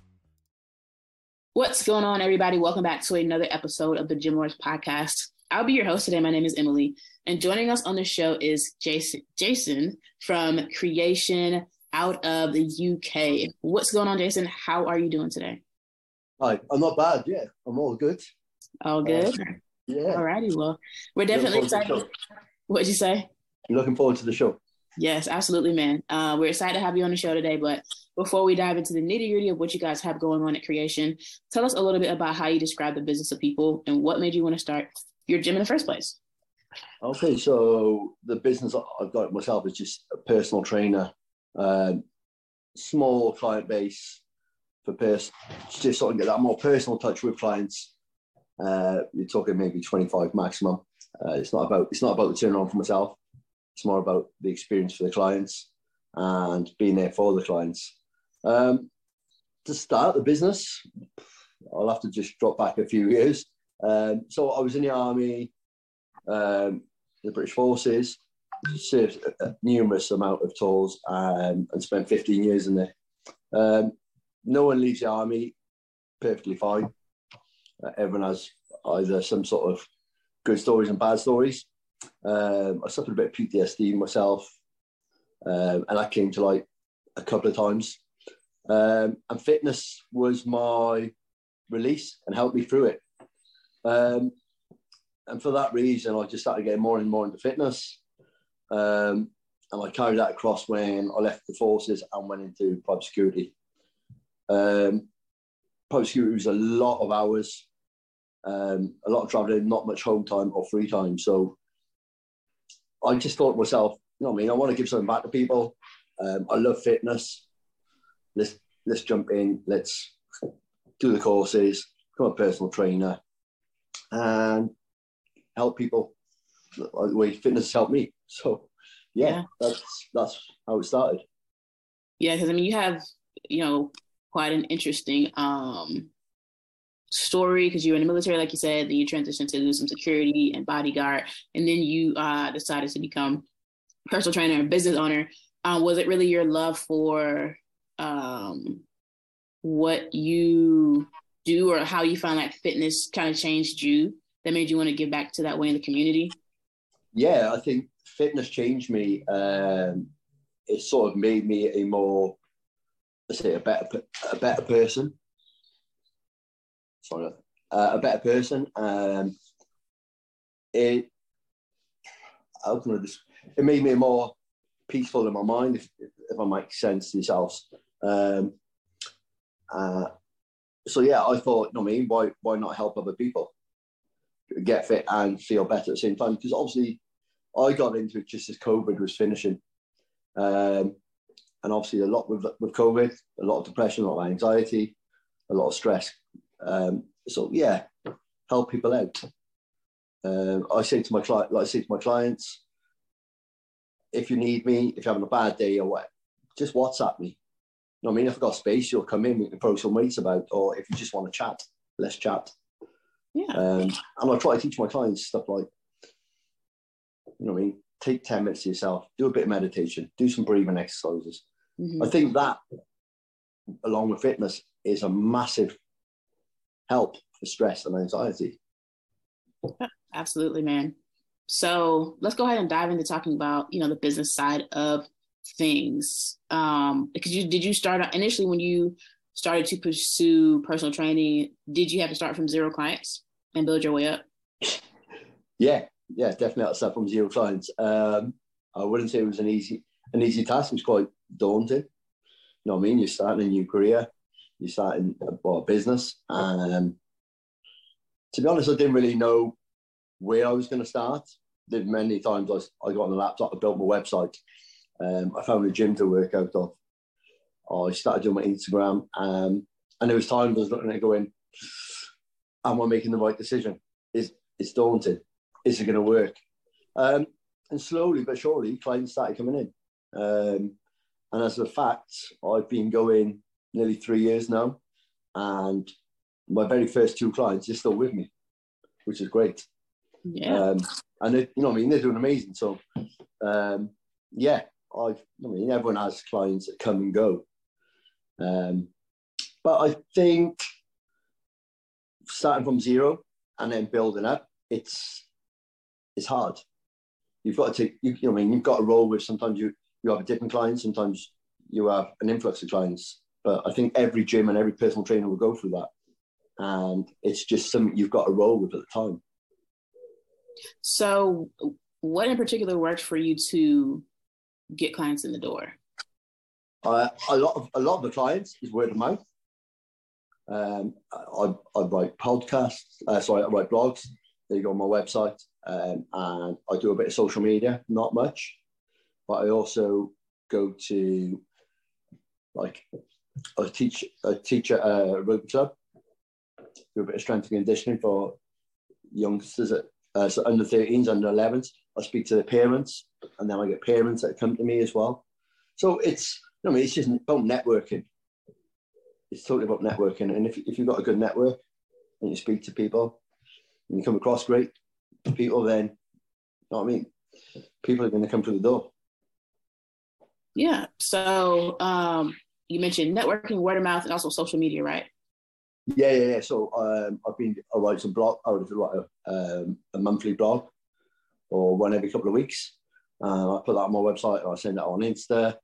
D: What's going on, everybody? Welcome back to another episode of the Gym Lords podcast. I'll be your host today. My name is Emily, and joining us on the show is Jason. Jason from Creation out of the UK. What's going on, Jason? How are you doing today?
E: Hi, I'm not bad. Yeah, I'm all good.
D: All good.
E: Uh, yeah.
D: Alrighty. Well, we're definitely excited. What'd you say?
E: Looking forward to the show.
D: Yes, absolutely, man. Uh, we're excited to have you on the show today. But before we dive into the nitty gritty of what you guys have going on at Creation, tell us a little bit about how you describe the business of people and what made you want to start your gym in the first place.
E: Okay, so the business I've got myself is just a personal trainer, um, small client base for person, just sort of get that more personal touch with clients. Uh, you're talking maybe 25 maximum. Uh, it's not about it's not about the turnaround for myself. It's more about the experience for the clients and being there for the clients. Um, to start the business, I'll have to just drop back a few years. Um, so I was in the army, um, the British Forces, served a numerous amount of tours um, and spent 15 years in there. Um, no one leaves the army perfectly fine. Uh, everyone has either some sort of good stories and bad stories. Um, I suffered a bit of PTSD myself, um, and that came to light a couple of times. Um, and fitness was my release and helped me through it. Um, and for that reason, I just started getting more and more into fitness. Um, and I carried that across when I left the forces and went into private security. Um, private security was a lot of hours, um, a lot of traveling, not much home time or free time. So I just thought to myself, you know what I mean? I want to give something back to people. Um, I love fitness. Let's let's jump in. Let's do the courses. Become a personal trainer and help people. The way fitness helped me. So yeah, yeah. that's that's how it started.
D: Yeah, because I mean, you have you know quite an interesting um story because you were in the military, like you said, then you transitioned to do some security and bodyguard, and then you uh, decided to become personal trainer and business owner. Uh, was it really your love for um, what you do or how you found that fitness kind of changed you that made you want to give back to that way in the community?
E: Yeah, I think fitness changed me. Um, it sort of made me a more, let's say, a better a better person sorry, uh, a better person. Um, it, how can I just, it made me more peaceful in my mind, if, if I make sense to yourselves. Um, uh, so yeah, I thought, I mean, why why not help other people get fit and feel better at the same time? Because obviously, I got into it just as COVID was finishing, um, and obviously a lot with with COVID, a lot of depression, a lot of anxiety, a lot of stress um, so yeah, help people out. Um, I say to my client, like I say to my clients, if you need me, if you're having a bad day or what, just WhatsApp me. You know I mean? If I've got space, you'll come in, we can throw some weights about, or if you just want to chat, let's chat.
D: Yeah.
E: Um, and I try to teach my clients stuff like, you know what I mean? Take 10 minutes to yourself, do a bit of meditation, do some breathing exercises. Mm-hmm. I think that, along with fitness, is a massive help for stress and anxiety.
D: Absolutely, man. So let's go ahead and dive into talking about you know the business side of things. Um, because you did you start out initially when you started to pursue personal training? Did you have to start from zero clients and build your way up?
E: Yeah, yeah, definitely. I start from zero clients. Um, I wouldn't say it was an easy an easy task. It was quite daunting. You know what I mean? You're starting a new career you're starting a business. And to be honest, I didn't really know where I was going to start. Did many times I, I got on the laptop, I built my website. Um, I found a gym to work out of. I started doing my Instagram, um, and there was times I was looking at going, "Am I making the right decision?" It's it's daunting. is it going to work? Um, and slowly but surely, clients started coming in. Um, and as a fact, I've been going nearly three years now, and my very first two clients are still with me, which is great.
D: Yeah.
E: Um, and they, you know, what I mean, they're doing amazing. So, um, yeah, I, I mean, everyone has clients that come and go. Um, but I think starting from zero and then building up, it's it's hard. You've got to take, you, you know, I mean, you've got to roll with. Sometimes you you have a different client. Sometimes you have an influx of clients. But I think every gym and every personal trainer will go through that, and it's just something you've got to roll with at the time.
D: So, what in particular worked for you to get clients in the door?
E: Uh, a lot of a lot of the clients is word of mouth. Um, I, I write podcasts, uh, sorry, I write blogs. They go on my website, um, and I do a bit of social media, not much, but I also go to like I teach I teach at a rugby club, do a bit of strength and conditioning for youngsters at uh, so under 13s, under 11s. I speak to the parents, and then I get parents that come to me as well. So it's, you know, I mean, it's just about networking. It's totally about networking. And if, if you've got a good network and you speak to people and you come across great people, then, you know what I mean? People are going to come through the door.
D: Yeah. So um, you mentioned networking, word of mouth, and also social media, right?
E: Yeah, yeah, yeah. So um, I've been I write some blog. I write a, um, a monthly blog, or one every couple of weeks. Uh, I put that on my website. I send it on Insta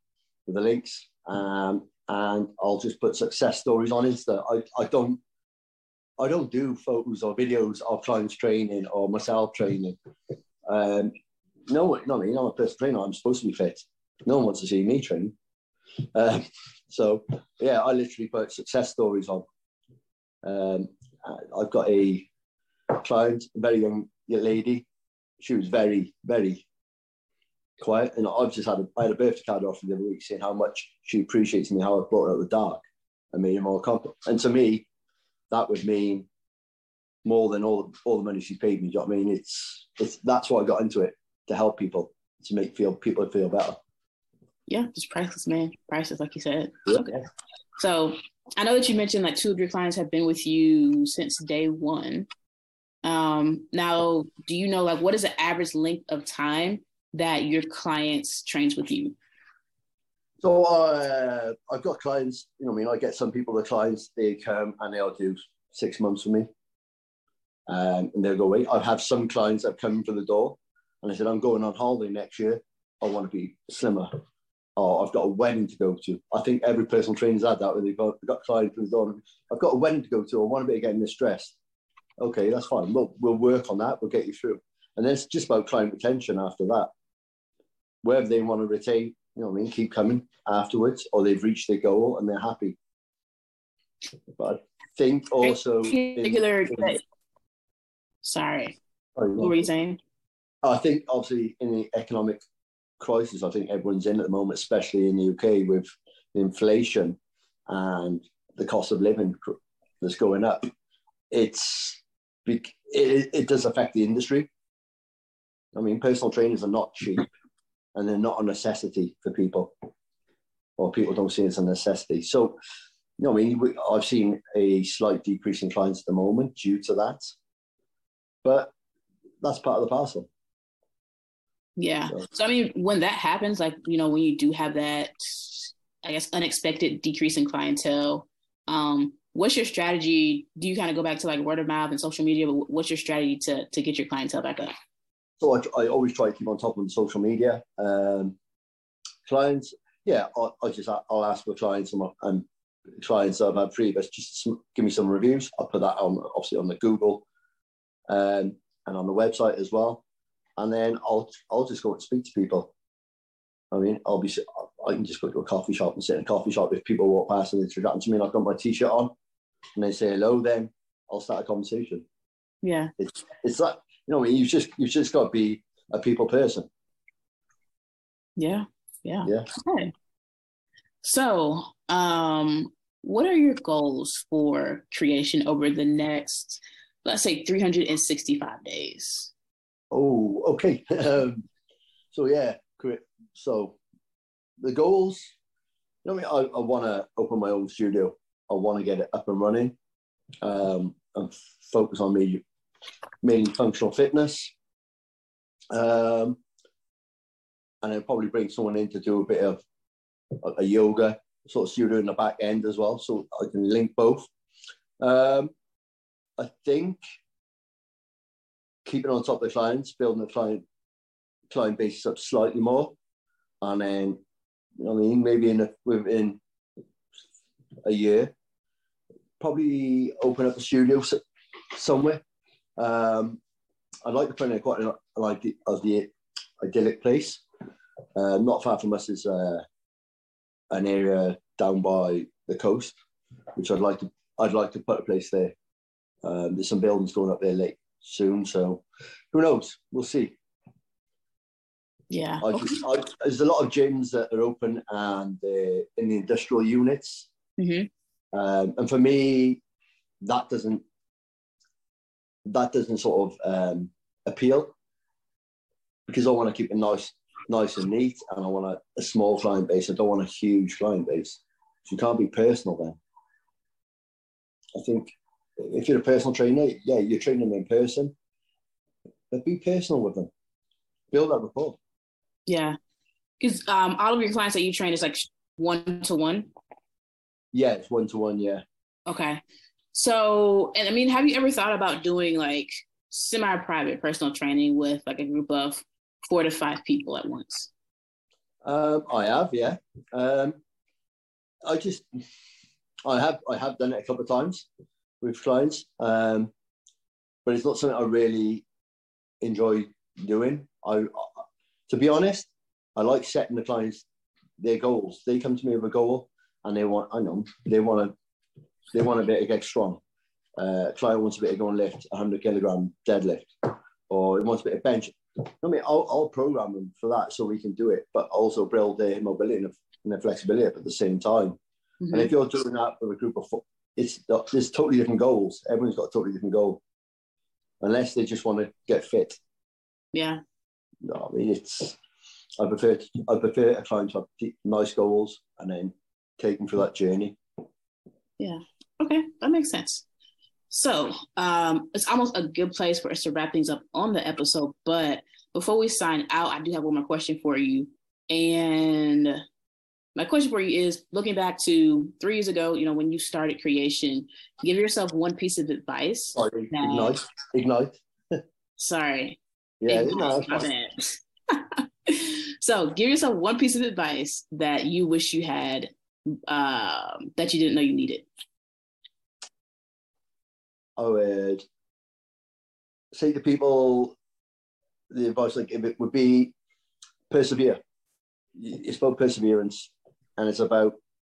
E: with the links, um, and I'll just put success stories on Insta. I, I don't I don't do photos or videos of clients training or myself training. Um, no, no, you know, I'm a personal trainer. I'm supposed to be fit. No one wants to see me train. Um, so yeah, I literally put success stories on. Um, I've got a client, a very young lady. She was very, very quiet. And I've just had a, I had a birthday card off the other week saying how much she appreciates me, how I brought her out of the dark and made her more confident. And to me, that would mean more than all the, all the money she's paid me. Do you know what I mean? It's it's that's why I got into it to help people to make feel people feel better.
D: Yeah, just priceless, man. Priceless, like you said.
E: Yeah.
D: Okay. So I know that you mentioned like two of your clients have been with you since day one. Um, now, do you know like what is the average length of time that your clients trains with you?
E: So uh, I've got clients. You know, I mean, I get some people, the clients, they come and they'll do six months with me, um, and they'll go away. I've had some clients that come for the door, and I said, I'm going on holiday next year. I want to be slimmer. Or I've got a wedding to go to. I think every personal trainer's had that where they've got, they've got clients for the door. I've got a wedding to go to. I want to be getting this dressed. Okay, that's fine. We'll, we'll work on that. We'll get you through. And then it's just about client retention after that. Wherever they want to retain, you know what I mean, keep coming afterwards, or they've reached their goal and they're happy. But I think also
D: particular.
E: in- in-
D: Sorry, oh,
E: sorry,
D: what were you saying?
E: Oh, I think obviously in the economic crisis, I think everyone's in at the moment, especially in the UK with inflation and the cost of living that's going up. It's it, it does affect the industry. I mean, personal trainers are not cheap, and they're not a necessity for people, or people don't see it as a necessity. So, you know, I mean, we, I've seen a slight decrease in clients at the moment due to that, but that's part of the parcel.
D: Yeah.
E: So-
D: So I mean, when that happens, like you know, when you do have that, I guess, unexpected decrease in clientele, um, what's your strategy? Do you kind of go back to like word of mouth and social media? But what's your strategy to to get your clientele back up?
E: So I, I always try to keep on top of social media. Um, clients, yeah, I, I just I'll ask for clients and, my, and clients I've had previous just to give me some reviews. I'll put that on obviously on the Google um, and on the website as well, and then I'll I'll just go and speak to people. I mean, I'll be I can just go to a coffee shop and sit in a coffee shop if people walk past and they're chatting to me and I've got my t-shirt on and they say hello. Then I'll start a conversation
D: Yeah.
E: it's it's like you know you've just you've just got to be a people person
D: Yeah. Yeah.
E: Yeah.
D: Okay. So, um, what are your goals for creation over the next, let's say, 365 days?
E: Oh, okay. um, so yeah. So the goals. You know, I, mean? I, I want to open my own studio. I want to get it up and running, um, and focus on me mainly functional fitness. Um, and then probably bring someone in to do a bit of a, yoga sort of studio in the back end as well, so I can link both. Um, I think keeping on top of the clients, building the client client base up slightly more, and then I mean maybe in a, within a year, probably open up a studio somewhere. Um, I'd like to put in quite an, like of the idyllic place. Uh, not far from us is uh, an area down by the coast, which I'd like to I'd like to put a place there. Um, there's some buildings going up there late soon, so who knows? We'll see.
D: Yeah,
E: I just, I, there's a lot of gyms that are open and uh, in the industrial units,
D: mm-hmm.
E: Um, and for me, that doesn't that doesn't sort of um, appeal because I want to keep it nice, nice and neat, and I want a, a small client base. I don't want a huge client base. So you can't be personal then. I think if you're a personal trainer, yeah, you're training them in person, but be personal with them. Build that rapport.
D: Yeah. Because um, all of your clients that you train is like one to one?
E: Yeah, it's one to one, yeah.
D: Okay. So, and I mean, have you ever thought about doing like semi private personal training with like a group of four to five people at once?
E: Um, I have, yeah. Um, I just, I have, I have done it a couple of times with clients, um, but it's not something I really enjoy doing. I, to be honest, I like setting the clients their goals. They come to me with a goal, and they want, I know, they want to, they want a bit to get strong. Uh, client wants a bit to go and lift 100 kilogram deadlift, or he wants a bit of bench. I mean, I'll, I'll program them for that so we can do it, but also build their mobility and, their flexibility up at the same time. Mm-hmm. And if you're doing that with a group of, four, it's there's totally different goals. Everyone's got a totally different goal, unless they just want to get fit.
D: Yeah.
E: No, I mean it's. I prefer to, I prefer a client to have nice goals and then take them through that journey.
D: Yeah. Okay, that makes sense. So um, it's almost a good place for us to wrap things up on the episode. But before we sign out, I do have one more question for you. And my question for you is looking back to three years ago, you know, when you started creation, give yourself one piece of advice.
E: Sorry, that, ignite. Ignite.
D: sorry.
E: Yeah, ignite.
D: so give yourself one piece of advice that you wish you had um, that you didn't know you needed.
E: I would say to people, the advice I give it would be persevere. It's about perseverance, and it's about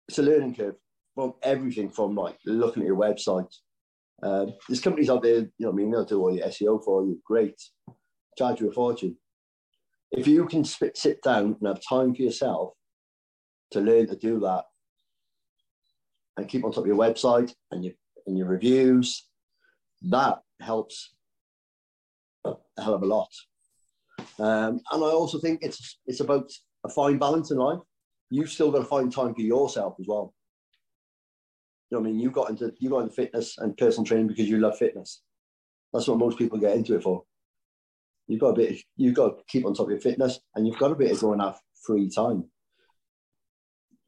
E: it's a learning curve from everything from like looking at your website. Um, there's companies out there, you know, I mean, they'll do all your SEO for you. Great, charge you a fortune. If you can sit down and have time for yourself to learn to do that, and keep on top of your website and your and your reviews that helps a hell of a lot. Um, and I also think it's it's about a fine balance in life. You've still got to find time for yourself as well. You know, I mean, you got into you got into fitness and personal training because you love fitness. That's what most people get into it for. You've got a bit. You've got to keep on top of your fitness, and you've got a bit of going have free time.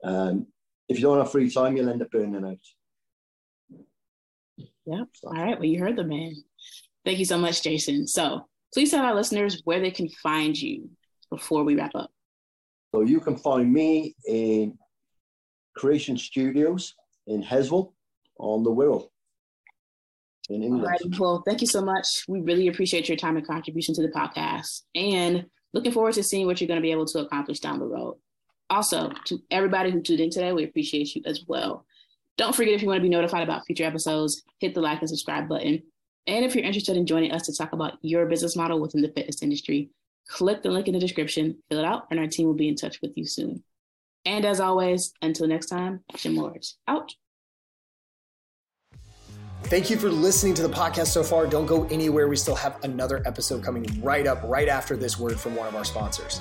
E: Um, if you don't have free time, you'll end up burning out.
D: Yep. All right. Well, you heard the man. Thank you so much, Jason. So please tell our listeners where they can find you before we wrap up.
E: So you can find me in Creation Studios in Heswall on the Wirral in England. All
D: right. Well, thank you so much. We really appreciate your time and contribution to the podcast and looking forward to seeing what you're going to be able to accomplish down the road. Also, to everybody who tuned in today, we appreciate you as well. Don't forget if you want to be notified about future episodes, hit the like and subscribe button. And if you're interested in joining us to talk about your business model within the fitness industry, click the link in the description, fill it out, and our team will be in touch with you soon. And as always, until next time, Gym Lords out.
A: Thank you for listening to the podcast so far. Don't go anywhere. We still have another episode coming right up, right after this word from one of our sponsors.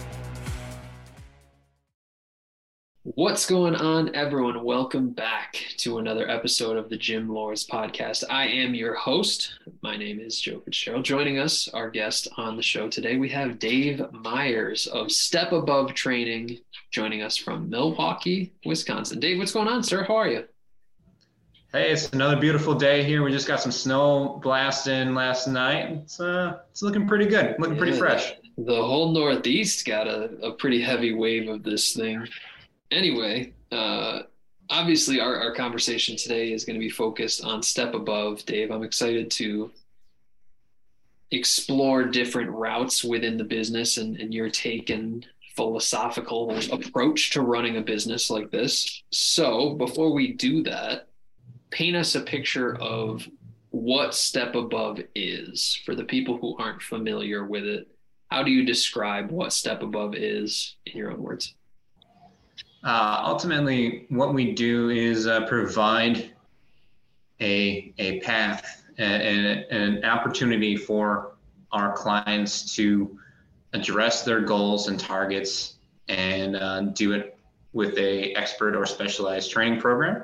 B: What's going on, everyone? Welcome back to another episode of the Gym Lords podcast. I am your host. My name is Joe Fitzgerald. Joining us, our guest on the show today, we have Dave Myers of Step Above Training joining us from Milwaukee, Wisconsin. Dave, what's going on, sir? How are you?
F: Hey, it's another beautiful day here. We just got some snow blasting last night. It's uh, it's looking pretty good. Looking pretty fresh.
B: The whole Northeast got a, a pretty heavy wave of this thing anyway, uh, obviously our, our conversation today is going to be focused on step above. Dave i'm excited to explore different routes within the business and, and your take and philosophical approach to running a business like this. So before we do that paint us a picture of what step above is for the people who aren't familiar with it. How do you describe what step above is in your own words
F: uh, ultimately, what we do is uh, provide a, a path and, an opportunity for our clients to address their goals and targets and uh, do it with a expert or specialized training program.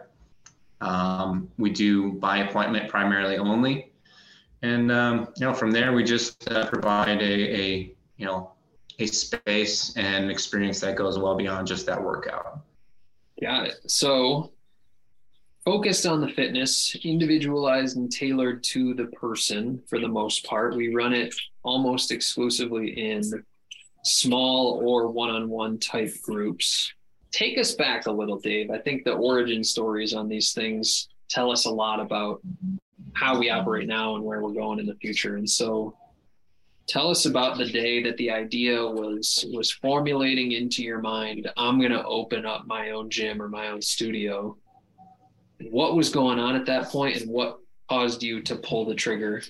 F: Um, we do by appointment primarily only. And, um, you know, from there, we just uh, provide a, a, you know, a space and experience that goes well beyond just that workout.
B: Got it. So focused on the fitness, individualized and tailored to the person for the most part. We run it almost exclusively in small or one-on-one type groups. Take us back a little, Dave. I think the origin stories on these things tell us a lot about how we operate now and where we're going in the future. And so tell us about the day that the idea was was formulating into your mind i'm going to open up my own gym or my own studio. What was going on at that point and what caused you to pull the trigger?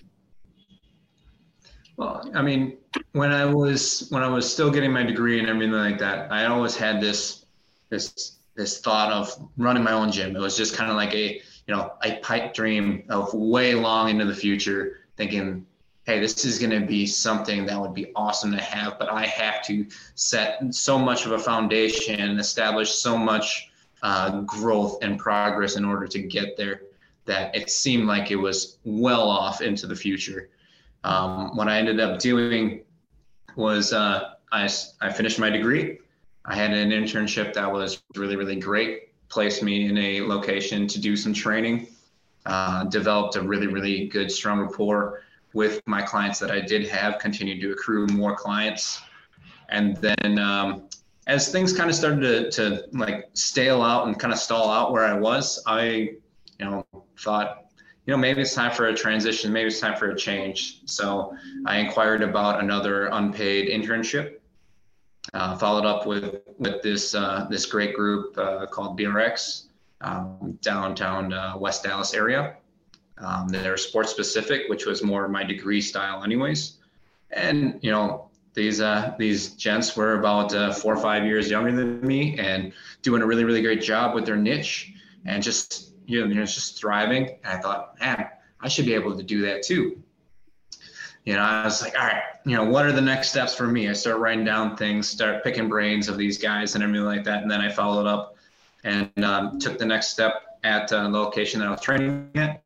F: Well i mean when i was when i was still getting my degree and everything like that i always had this this this thought of running my own gym. It was just kind of like a you know a pipe dream of way long into the future thinking hey, this is going to be something that would be awesome to have, but I have to set so much of a foundation and establish so much uh, growth and progress in order to get there that it seemed like it was well off into the future. Um, what I ended up doing was uh, I, I finished my degree. I had an internship that was really, really great, placed me in a location to do some training, uh, developed a really, really good, strong rapport with my clients that I did have, continued to accrue more clients. And then um, as things kind of started to, to like stale out and kind of stall out where I was, I, you know, thought, you know, maybe it's time for a transition. Maybe it's time for a change. So I inquired about another unpaid internship. Uh, followed up with with this uh, this great group uh, called BRX um, downtown uh, West Dallas area. Um, they're sports specific, which was more my degree style, anyways. And you know, these uh, these gents were about uh, four or five years younger than me, and doing a really really great job with their niche, and just you know, just thriving. And I thought, man, I should be able to do that too. You know, I was like, all right, you know, what are the next steps for me? I start writing down things, start picking brains of these guys and everything like that, and then I followed up and um, took the next step at uh, the location that I was training at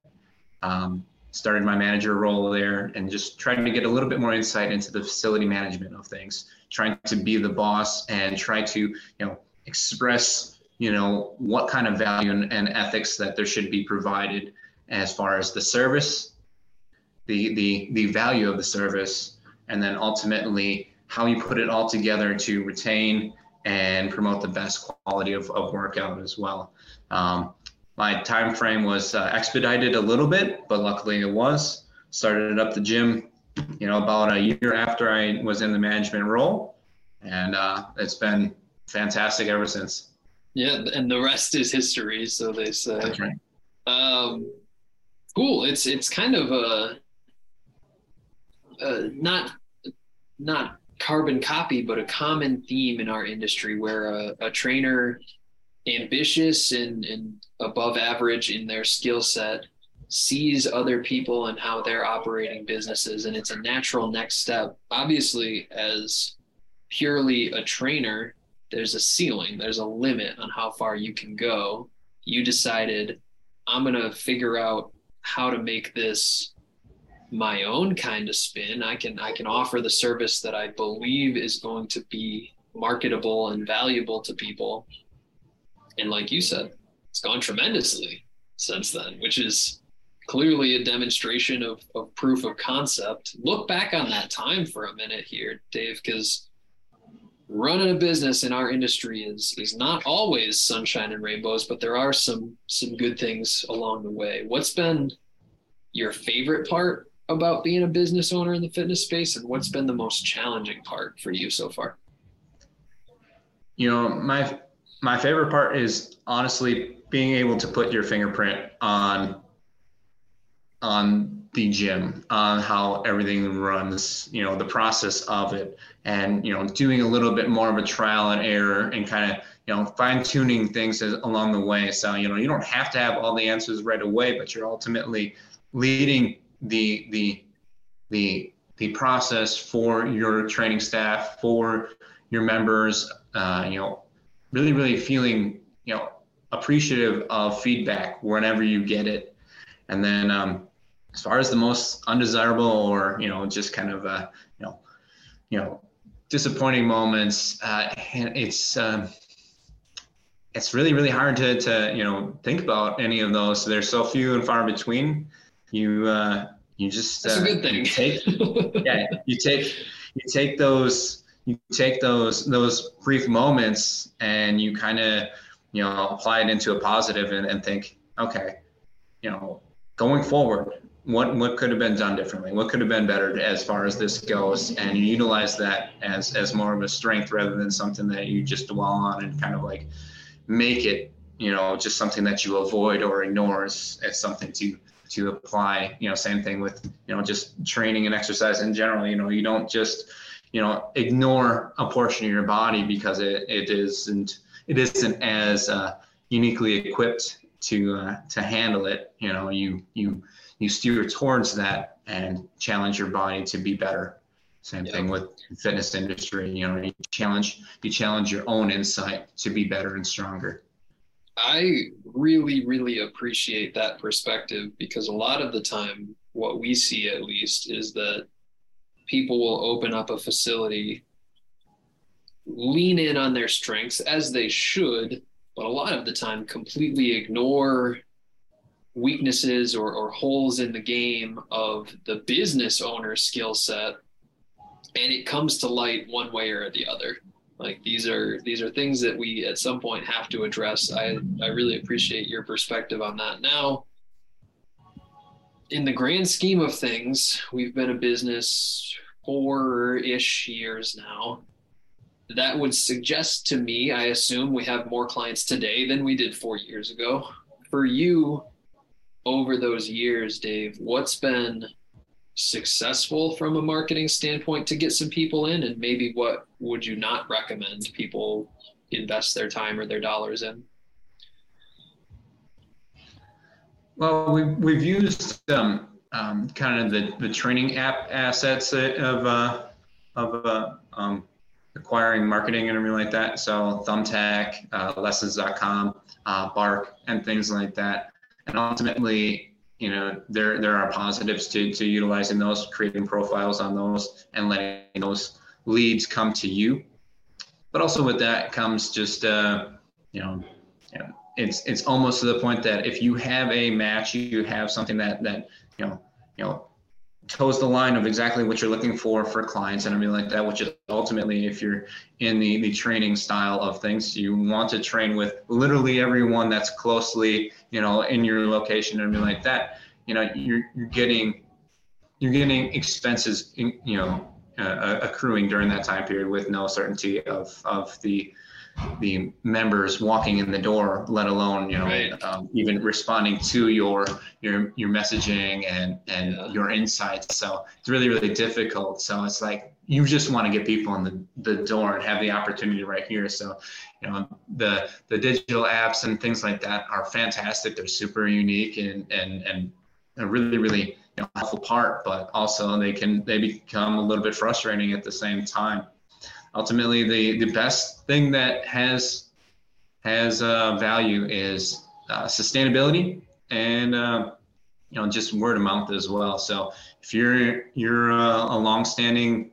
F: um, started my manager role there and just trying to get a little bit more insight into the facility management of things trying to be the boss and try to you know express you know what kind of value and, and ethics that there should be provided as far as the service the the the value of the service and then ultimately how you put it all together to retain and promote the best quality of, of workout as well. Um, my time frame was uh, expedited a little bit, but luckily it was. Started up the gym, you know, about a year after I was in the management role, and uh, it's been fantastic ever since.
B: Yeah, and the rest is history, so they say.
F: That's right.
B: Um, cool. It's it's kind of a, a not not carbon copy, but a common theme in our industry where a, a trainer ambitious and, and above average in their skill set sees other people and how they're operating businesses and it's a natural next step. Obviously as purely a trainer there's a ceiling there's a limit on how far you can go. You decided i'm going to figure out how to make this my own kind of spin. I can i can offer the service that i believe is going to be marketable and valuable to people and like you said, it's gone tremendously since then, which is clearly a demonstration of, of proof of concept. Look back on that time for a minute here, Dave, because running a business in our industry is is not always sunshine and rainbows, but there are some some good things along the way. What's been your favorite part about being a business owner in the fitness space and what's been the most challenging part for you so far?
F: You know, my my favorite part is honestly being able to put your fingerprint on on the gym on how everything runs you know the process of it and you know doing a little bit more of a trial and error and kind of you know fine tuning things as, along the way. So you know you don't have to have all the answers right away but you're ultimately leading the the the the process for your training staff for your members uh, you know really, really feeling, you know, appreciative of feedback whenever you get it. And then um, as far as the most undesirable or, you know, just kind of, uh, you know, you know, disappointing moments, uh, it's, um, it's really, really hard to, to, you know, think about any of those. They're so few and far between. You, uh, you just,
B: That's a good thing.
F: take, yeah, you take, you take those, you take those those brief moments and you kind of you know apply it into a positive and, and think okay you know going forward what what could have been done differently? What could have been better as far as this goes? And you utilize that as as more of a strength rather than something that you just dwell on and kind of like make it you know just something that you avoid or ignore as, as something to to apply. You know same thing with you know just training and exercise in general. You know you don't just you know ignore a portion of your body because it, it isn't it isn't as uh, uniquely equipped to uh, to handle it. You know you you you steer towards that and challenge your body to be better. Same yeah. thing with fitness industry. You know you challenge you challenge your own insight to be better and stronger.
B: I really really appreciate that perspective because a lot of the time what we see at least is that people will open up a facility, lean in on their strengths as they should, but a lot of the time completely ignore weaknesses or, or holes in the game of the business owner's skill set and it comes to light one way or the other. Like these are these are things that we at some point have to address. I i really appreciate your perspective on that now in the grand scheme of things, we've been a business four ish years now. That would suggest to me, I assume we have more clients today than we did four years ago. For you, over those years, Dave, what's been successful from a marketing standpoint to get some people in? And maybe what would you not recommend people invest their time or their dollars in?
F: Well, we've, we've used um, um, kind of the, the training app assets of, uh, of uh, um, acquiring marketing and everything like that. So Thumbtack, uh, lessons.com, uh, Bark, and things like that. And ultimately, you know there there are positives to to utilizing those, creating profiles on those, and letting those leads come to you. But also with that comes just uh, you know, you know it's it's almost to the point that if you have a match, you have something that that you know you know toes the line of exactly what you're looking for for clients and everything like that, which is ultimately if you're in the, the training style of things, you want to train with literally everyone that's closely, you know, in your location and everything like that. You know, you're, you're getting, you're getting expenses, in, you know, uh, accruing during that time period with no certainty of, of the, the members walking in the door, let alone you know right. um, even responding to your your your messaging and and yeah. your insights. So it's really really difficult. So it's like you just want to get people in the, the door and have the opportunity right here. So you know the the digital apps and things like that are fantastic. They're super unique and and and a really really you know, helpful part, but also they can they become a little bit frustrating at the same time ultimately the the best thing that has has uh, value is uh, sustainability and uh, you know just word of mouth as well. So if you're you're a, a longstanding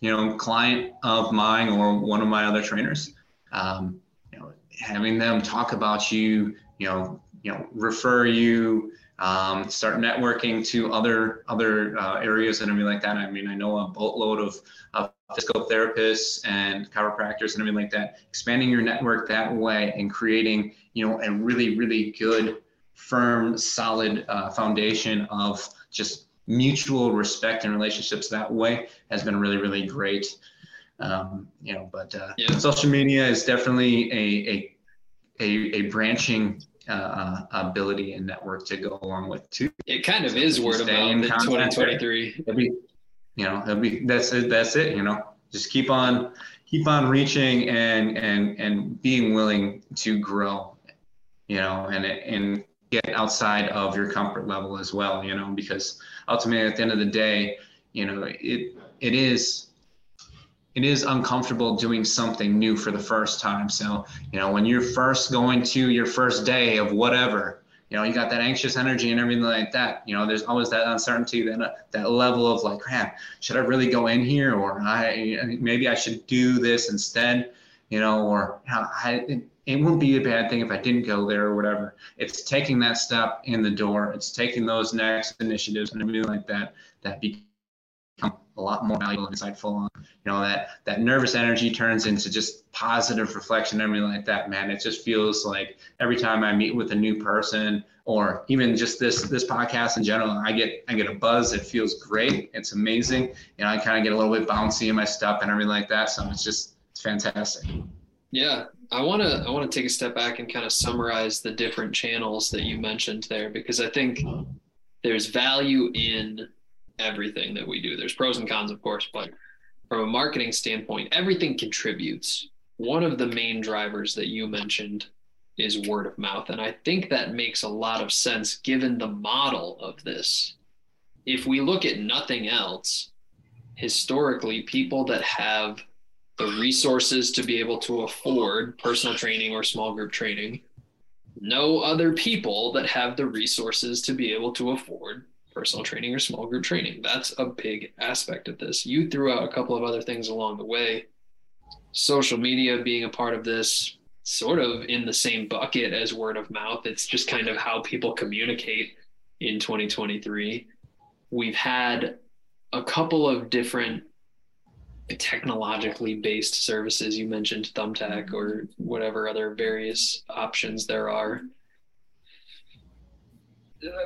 F: you know client of mine or one of my other trainers, um, you know having them talk about you, you know you know refer you. Um, start networking to other other uh, areas and everything like that. I mean, I know a boatload of, of physical therapists and chiropractors and everything like that expanding your network that way and creating you know a really really good firm solid uh, foundation of just mutual respect and relationships that way has been really really great um, you know but uh, yeah. social media is definitely a a a, a branching uh, uh ability and network to go along with too.
B: It kind of is word of mouth in 2023
F: you know that'll be that's it that's it you know. Just keep on keep on reaching and and and being willing to grow you know and and get outside of your comfort level as well you know because ultimately at the end of the day you know it it is it is uncomfortable doing something new for the first time. So you know when you're first going to your first day of whatever you know, you got that anxious energy and everything like that. You know, there's always that uncertainty, that uh, that level of like, man, should I really go in here, or I maybe I should do this instead, you know, or I, it, it wouldn't be a bad thing if I didn't go there or whatever. It's taking that step in the door. It's taking those next initiatives and everything like that that become a lot more valuable and insightful. You know that that nervous energy turns into just positive reflection, and everything like that. Man, it just feels like every time I meet with a new person, or even just this this podcast in general, I get I get a buzz. It feels great. It's amazing. You know, I kind of get a little bit bouncy in my step and everything like that. So it's just it's fantastic.
B: Yeah, I want to I want to take a step back and kind of summarize the different channels that you mentioned there because I think there's value in everything that we do. There's pros and cons, of course, but from a marketing standpoint, everything contributes. One of the main drivers that you mentioned is word of mouth. And I think that makes a lot of sense given the model of this. If we look at nothing else, historically, people that have the resources to be able to afford personal training or small group training know other people that have the resources to be able to afford personal training or small group training. That's a big aspect of this. You threw out a couple of other things along the way. Social media being a part of this, sort of in the same bucket as word of mouth. It's just kind of how people communicate in 2023. We've had a couple of different technologically based services. You mentioned Thumbtack or whatever other various options there are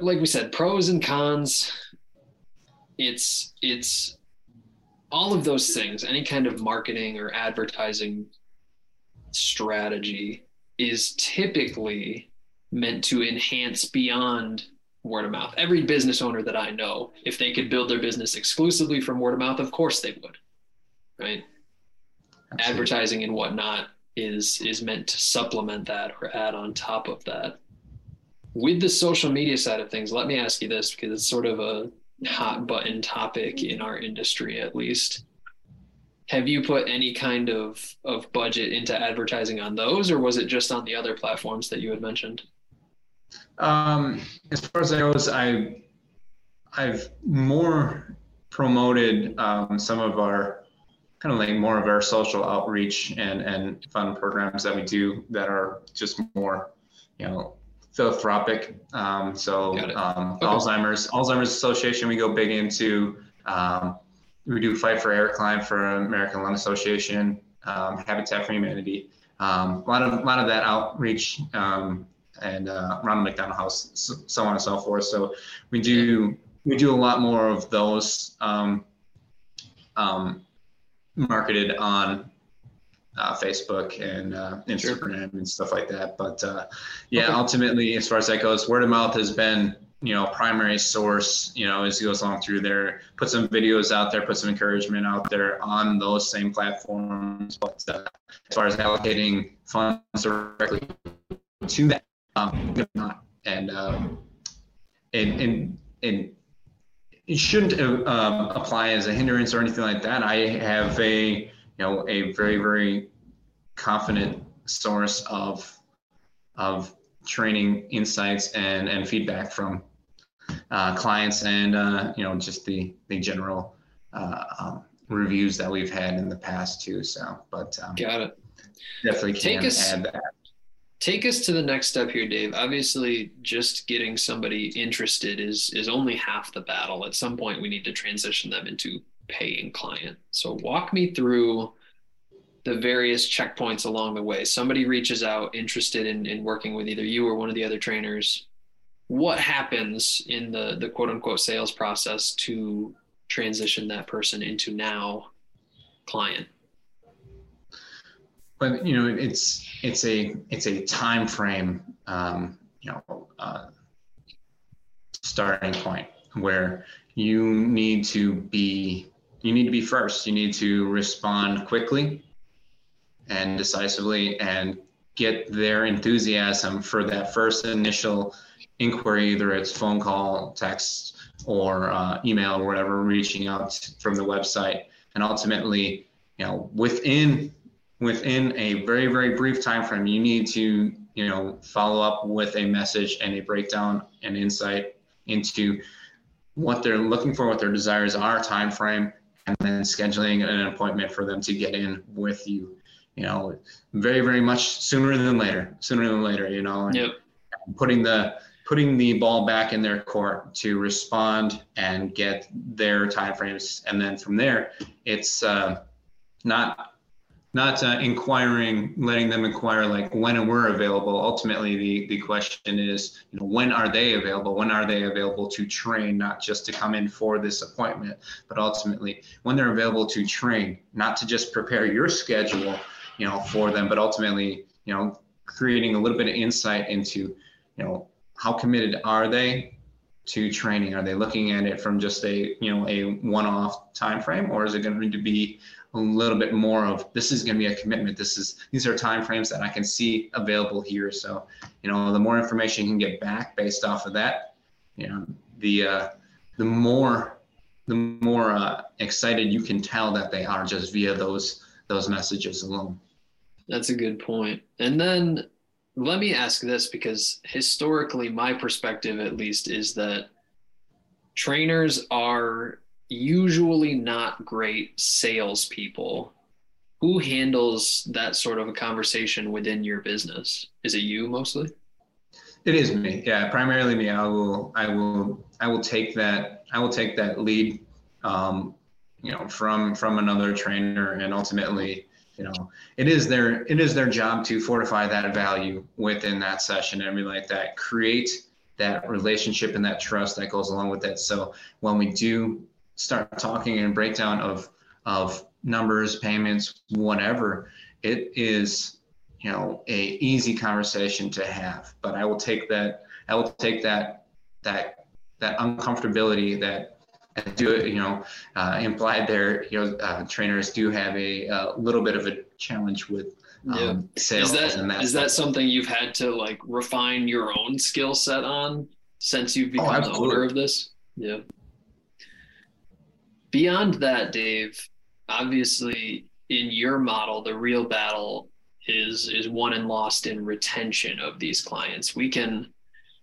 B: like we said, pros and cons. It's it's all of those things. Any kind of marketing or advertising strategy is typically meant to enhance beyond word of mouth. Every business owner that I know, if they could build their business exclusively from word of mouth, of course they would. Right? Absolutely. Advertising and whatnot is is meant to supplement that or add on top of that with the social media side of things, let me ask you this because it's sort of a hot button topic in our industry, at least. Have you put any kind of, of budget into advertising on those, or was it just on the other platforms that you had mentioned?
F: Um, as far as that goes, I I've more promoted um, some of our kind of like more of our social outreach and and fun programs that we do that are just more, you know, philanthropic. Um, so um, okay. Alzheimer's Alzheimer's Association we go big into. Um, we do fight for Air Climb for American Lung Association, um, Habitat for Humanity. Um, a lot of a lot of that outreach um, and uh, Ronald McDonald House, so, so, on and so forth. So we do we do a lot more of those um, um, marketed on uh, Facebook and uh, Instagram sure. and stuff like that. But uh, yeah, okay. ultimately, as far as that goes, word of mouth has been you know primary source. You know, as he goes along through there, put some videos out there, put some encouragement out there on those same platforms. But uh, as far as allocating funds directly to that, um, not and um, and and and it shouldn't um, apply as a hindrance or anything like that. I have a you know a very very confident source of of training insights and and feedback from uh, clients and uh, you know just the the general uh, um, reviews that we've had in the past too. So, but um,
B: got it.
F: Definitely can Take us, add that.
B: Take us to the next step here, Dave. Obviously, just getting somebody interested is is only half the battle. At some point, we need to transition them into paying client. So, walk me through the various checkpoints along the way. Somebody reaches out interested in, in working with either you or one of the other trainers. What happens in the the quote unquote sales process to transition that person into now client?
F: but you know it's it's a it's a time frame um, you know uh, starting point where you need to be you need to be first. You need to respond quickly and decisively and get their enthusiasm for that first initial inquiry either it's phone call text or uh, email or whatever reaching out from the website. And ultimately you know within within a very very brief time frame you need to you know follow up with a message and a breakdown and insight into what they're looking for what their desires are time frame and then scheduling an appointment for them to get in with you you know very very much sooner than later sooner than later you know
B: yep.
F: putting the putting the ball back in their court to respond and get their time frames and then from there it's uh, not not uh, inquiring, letting them inquire like when we're available. Ultimately, the the question is, you know, when are they available? When are they available to train, not just to come in for this appointment, but ultimately when they're available to train, not to just prepare your schedule, you know, for them, but ultimately, you know, creating a little bit of insight into, you know, how committed are they to training? Are they looking at it from just a you know a one-off time frame, or is it going to be a little bit more of this is going to be a commitment this is these are time frames that i can see available here. So you know the more information you can get back based off of that you know the uh, the more the more uh, excited you can tell that they are just via those those messages alone.
B: That's a good point. And then let me ask this because historically my perspective at least is that trainers are usually not great salespeople. Who handles that sort of a conversation within your business? Is it you mostly?
F: It is me. Yeah, primarily me. I will. I will. I will take that. I will take that lead. Um, you know, from from another trainer, and ultimately, you know, it is their it is their job to fortify that value within that session and everything like that. Create that relationship and that trust that goes along with it. So when we do start talking and breakdown of of numbers, payments, whatever, it is you know a easy conversation to have. But I will take that I will take that that that uncomfortability that do it, you know uh, implied there you know uh, trainers do have a, a, little bit of a challenge with um, yeah. sales
B: is that, and that is that something you've had to like refine your own skill set on since you've oh, become oh, the owner of this yeah beyond that, Dave, obviously in your model, the real battle is is won and lost in retention of these clients. We can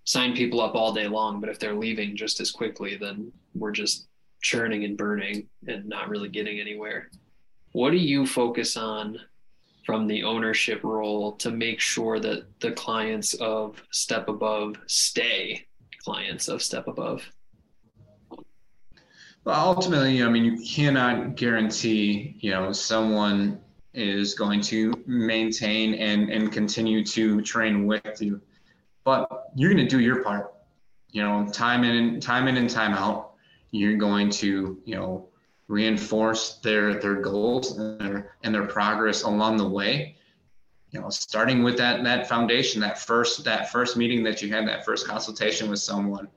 B: sign people up all day long, but if they're leaving just as quickly, then we're just churning and burning and not really getting anywhere. What do you focus on from the ownership role to make sure that the clients of Step Above stay clients of Step Above?
F: Well, ultimately, I mean, you cannot guarantee, you know, someone is going to maintain and, and continue to train with you, but you're going to do your part. You know, time in, time in and time out, you're going to, you know, reinforce their their goals and their, and their progress along the way. You know starting with that that foundation that first that first meeting that you had that first consultation with someone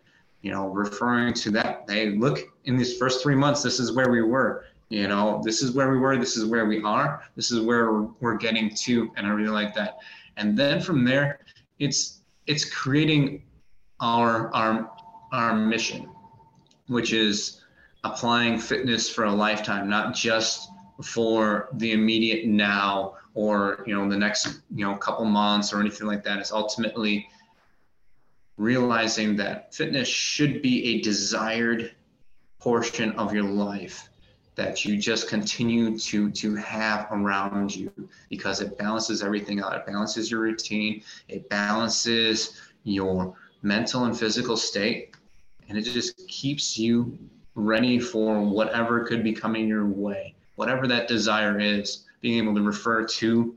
F: you know referring to that hey look in these first three months this is where we were. You know this is where we were this is where we are this is where we're, we're getting to and i really like that. And then from there it's it's creating our our our mission which is applying fitness for a lifetime, not just for the immediate now or you know the next you know couple months or anything like that. It's ultimately realizing that fitness should be a desired portion of your life that you just continue to to have around you because it balances everything out. It balances your routine. It balances your mental and physical state and it just keeps you ready for whatever could be coming your way, whatever that desire is, being able to refer to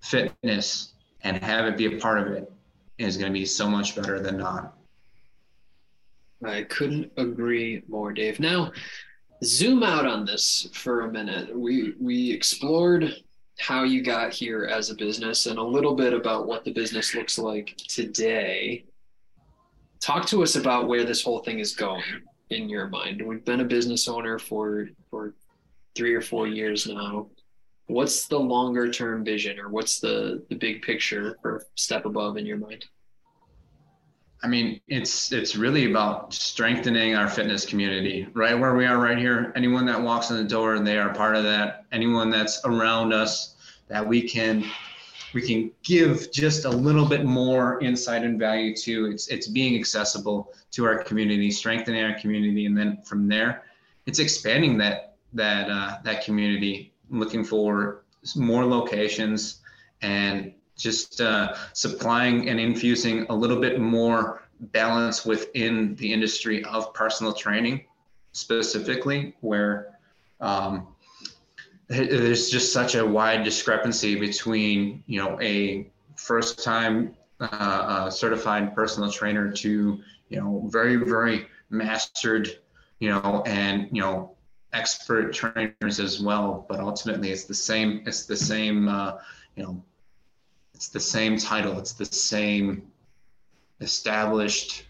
F: fitness and have it be a part of it is going to be so much better than not.
B: I couldn't agree more, Dave. Now, zoom out on this for a minute. We we explored how you got here as a business and a little bit about what the business looks like today. Talk to us about where this whole thing is going in your mind? We've been a business owner for for three or four years now. What's the longer term vision, or what's the the big picture or Step Above in your mind?
F: I mean, it's it's really about strengthening our fitness community, right where we are right here. Anyone that walks in the door, and they are part of that. Anyone that's around us, that we can we can give just a little bit more insight and value to. It's it's being accessible to our community, strengthening our community, and then from there, it's expanding that that uh, that community, looking for more locations, and just uh, supplying and infusing a little bit more balance within the industry of personal training, specifically where. Um, there's just such a wide discrepancy between you know a first time uh, uh, certified personal trainer to you know very very mastered you know and you know expert trainers as well. But ultimately it's the same it's the same uh, you know it's the same title. It's the same established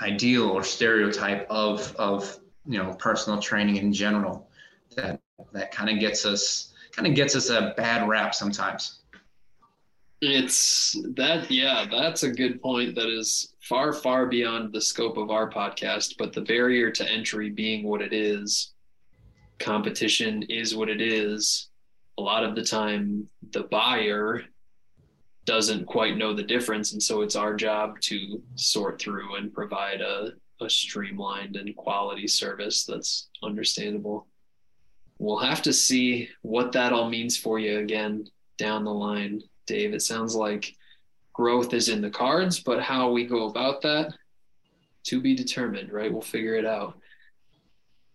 F: ideal or stereotype of of you know personal training in general that that kind of gets us kind of gets us a bad rap sometimes.
B: It's that yeah, that's a good point that is far far beyond the scope of our podcast, but the barrier to entry being what it is, competition is what it is. A lot of the time the buyer doesn't quite know the difference and so it's our job to sort through and provide a, a streamlined and quality service that's understandable we'll have to see what that all means for you again down the line, Dave. It sounds like growth is in the cards, but how we go about that to be determined, right? We'll figure it out.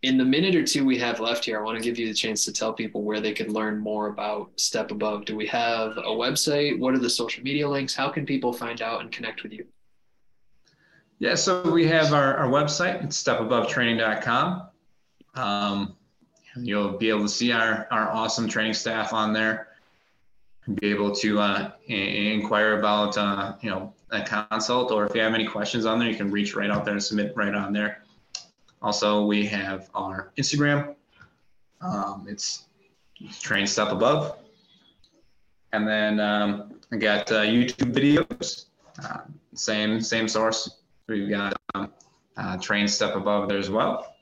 B: In the minute or two we have left here, I want to give you the chance to tell people where they can learn more about Step Above. Do we have a website? What are the social media links? How can people find out and connect with you?
F: Yeah, so we have our, our website, stepabovetraining.com. Um, You'll be able to see our, our awesome training staff on there. Be able to uh, inquire about uh, you know a consult or if you have any questions on there you can reach right out there and submit right on there. Also we have our instagram. Um, it's train step above. And then um, i got uh, youtube videos. Uh, same same source. We've got um, uh, train step above there as well.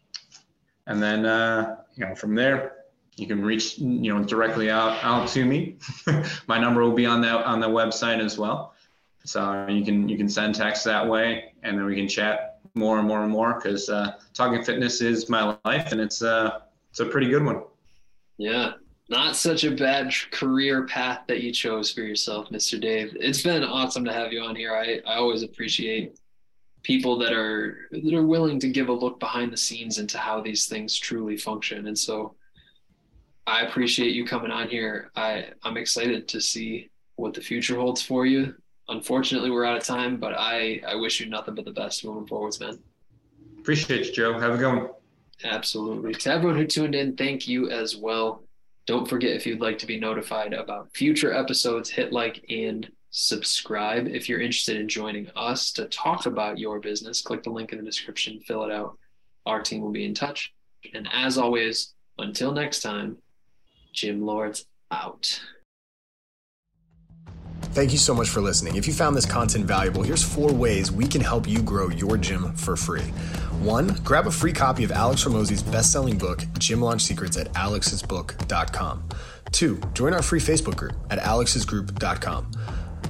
F: And then uh, you know, from there, you can reach, you know, directly out, out to me. My number will be on that on the website as well. So you can you can send text that way, and then we can chat more and more and more because uh, talking fitness is my life, and it's uh it's a pretty good one.
B: Yeah, not such a bad career path that you chose for yourself, Mr. Dave. It's been awesome to have you on here. I, I always appreciate people that are that are willing to give a look behind the scenes into how these things truly function. And so I appreciate you coming on here. I, I'm excited to see what the future holds for you. Unfortunately, we're out of time, but I, I wish you nothing but the best moving forwards, man.
F: Appreciate you, Joe. Have a good one.
B: Absolutely. To everyone who tuned in, thank you as well. Don't forget if you'd like to be notified about future episodes, hit like and subscribe. If you're interested in joining us to talk about your business, click the link in the description, fill it out. Our team will be in touch. And as always, until next time, Gym Lords out.
A: Thank you so much for listening. If you found this content valuable, here's four ways we can help you grow your gym for free. One, grab a free copy of Alex Hormozi's best-selling book, Gym Launch Secrets at alexsbook.com. Two, join our free Facebook group at alexsgroup.com.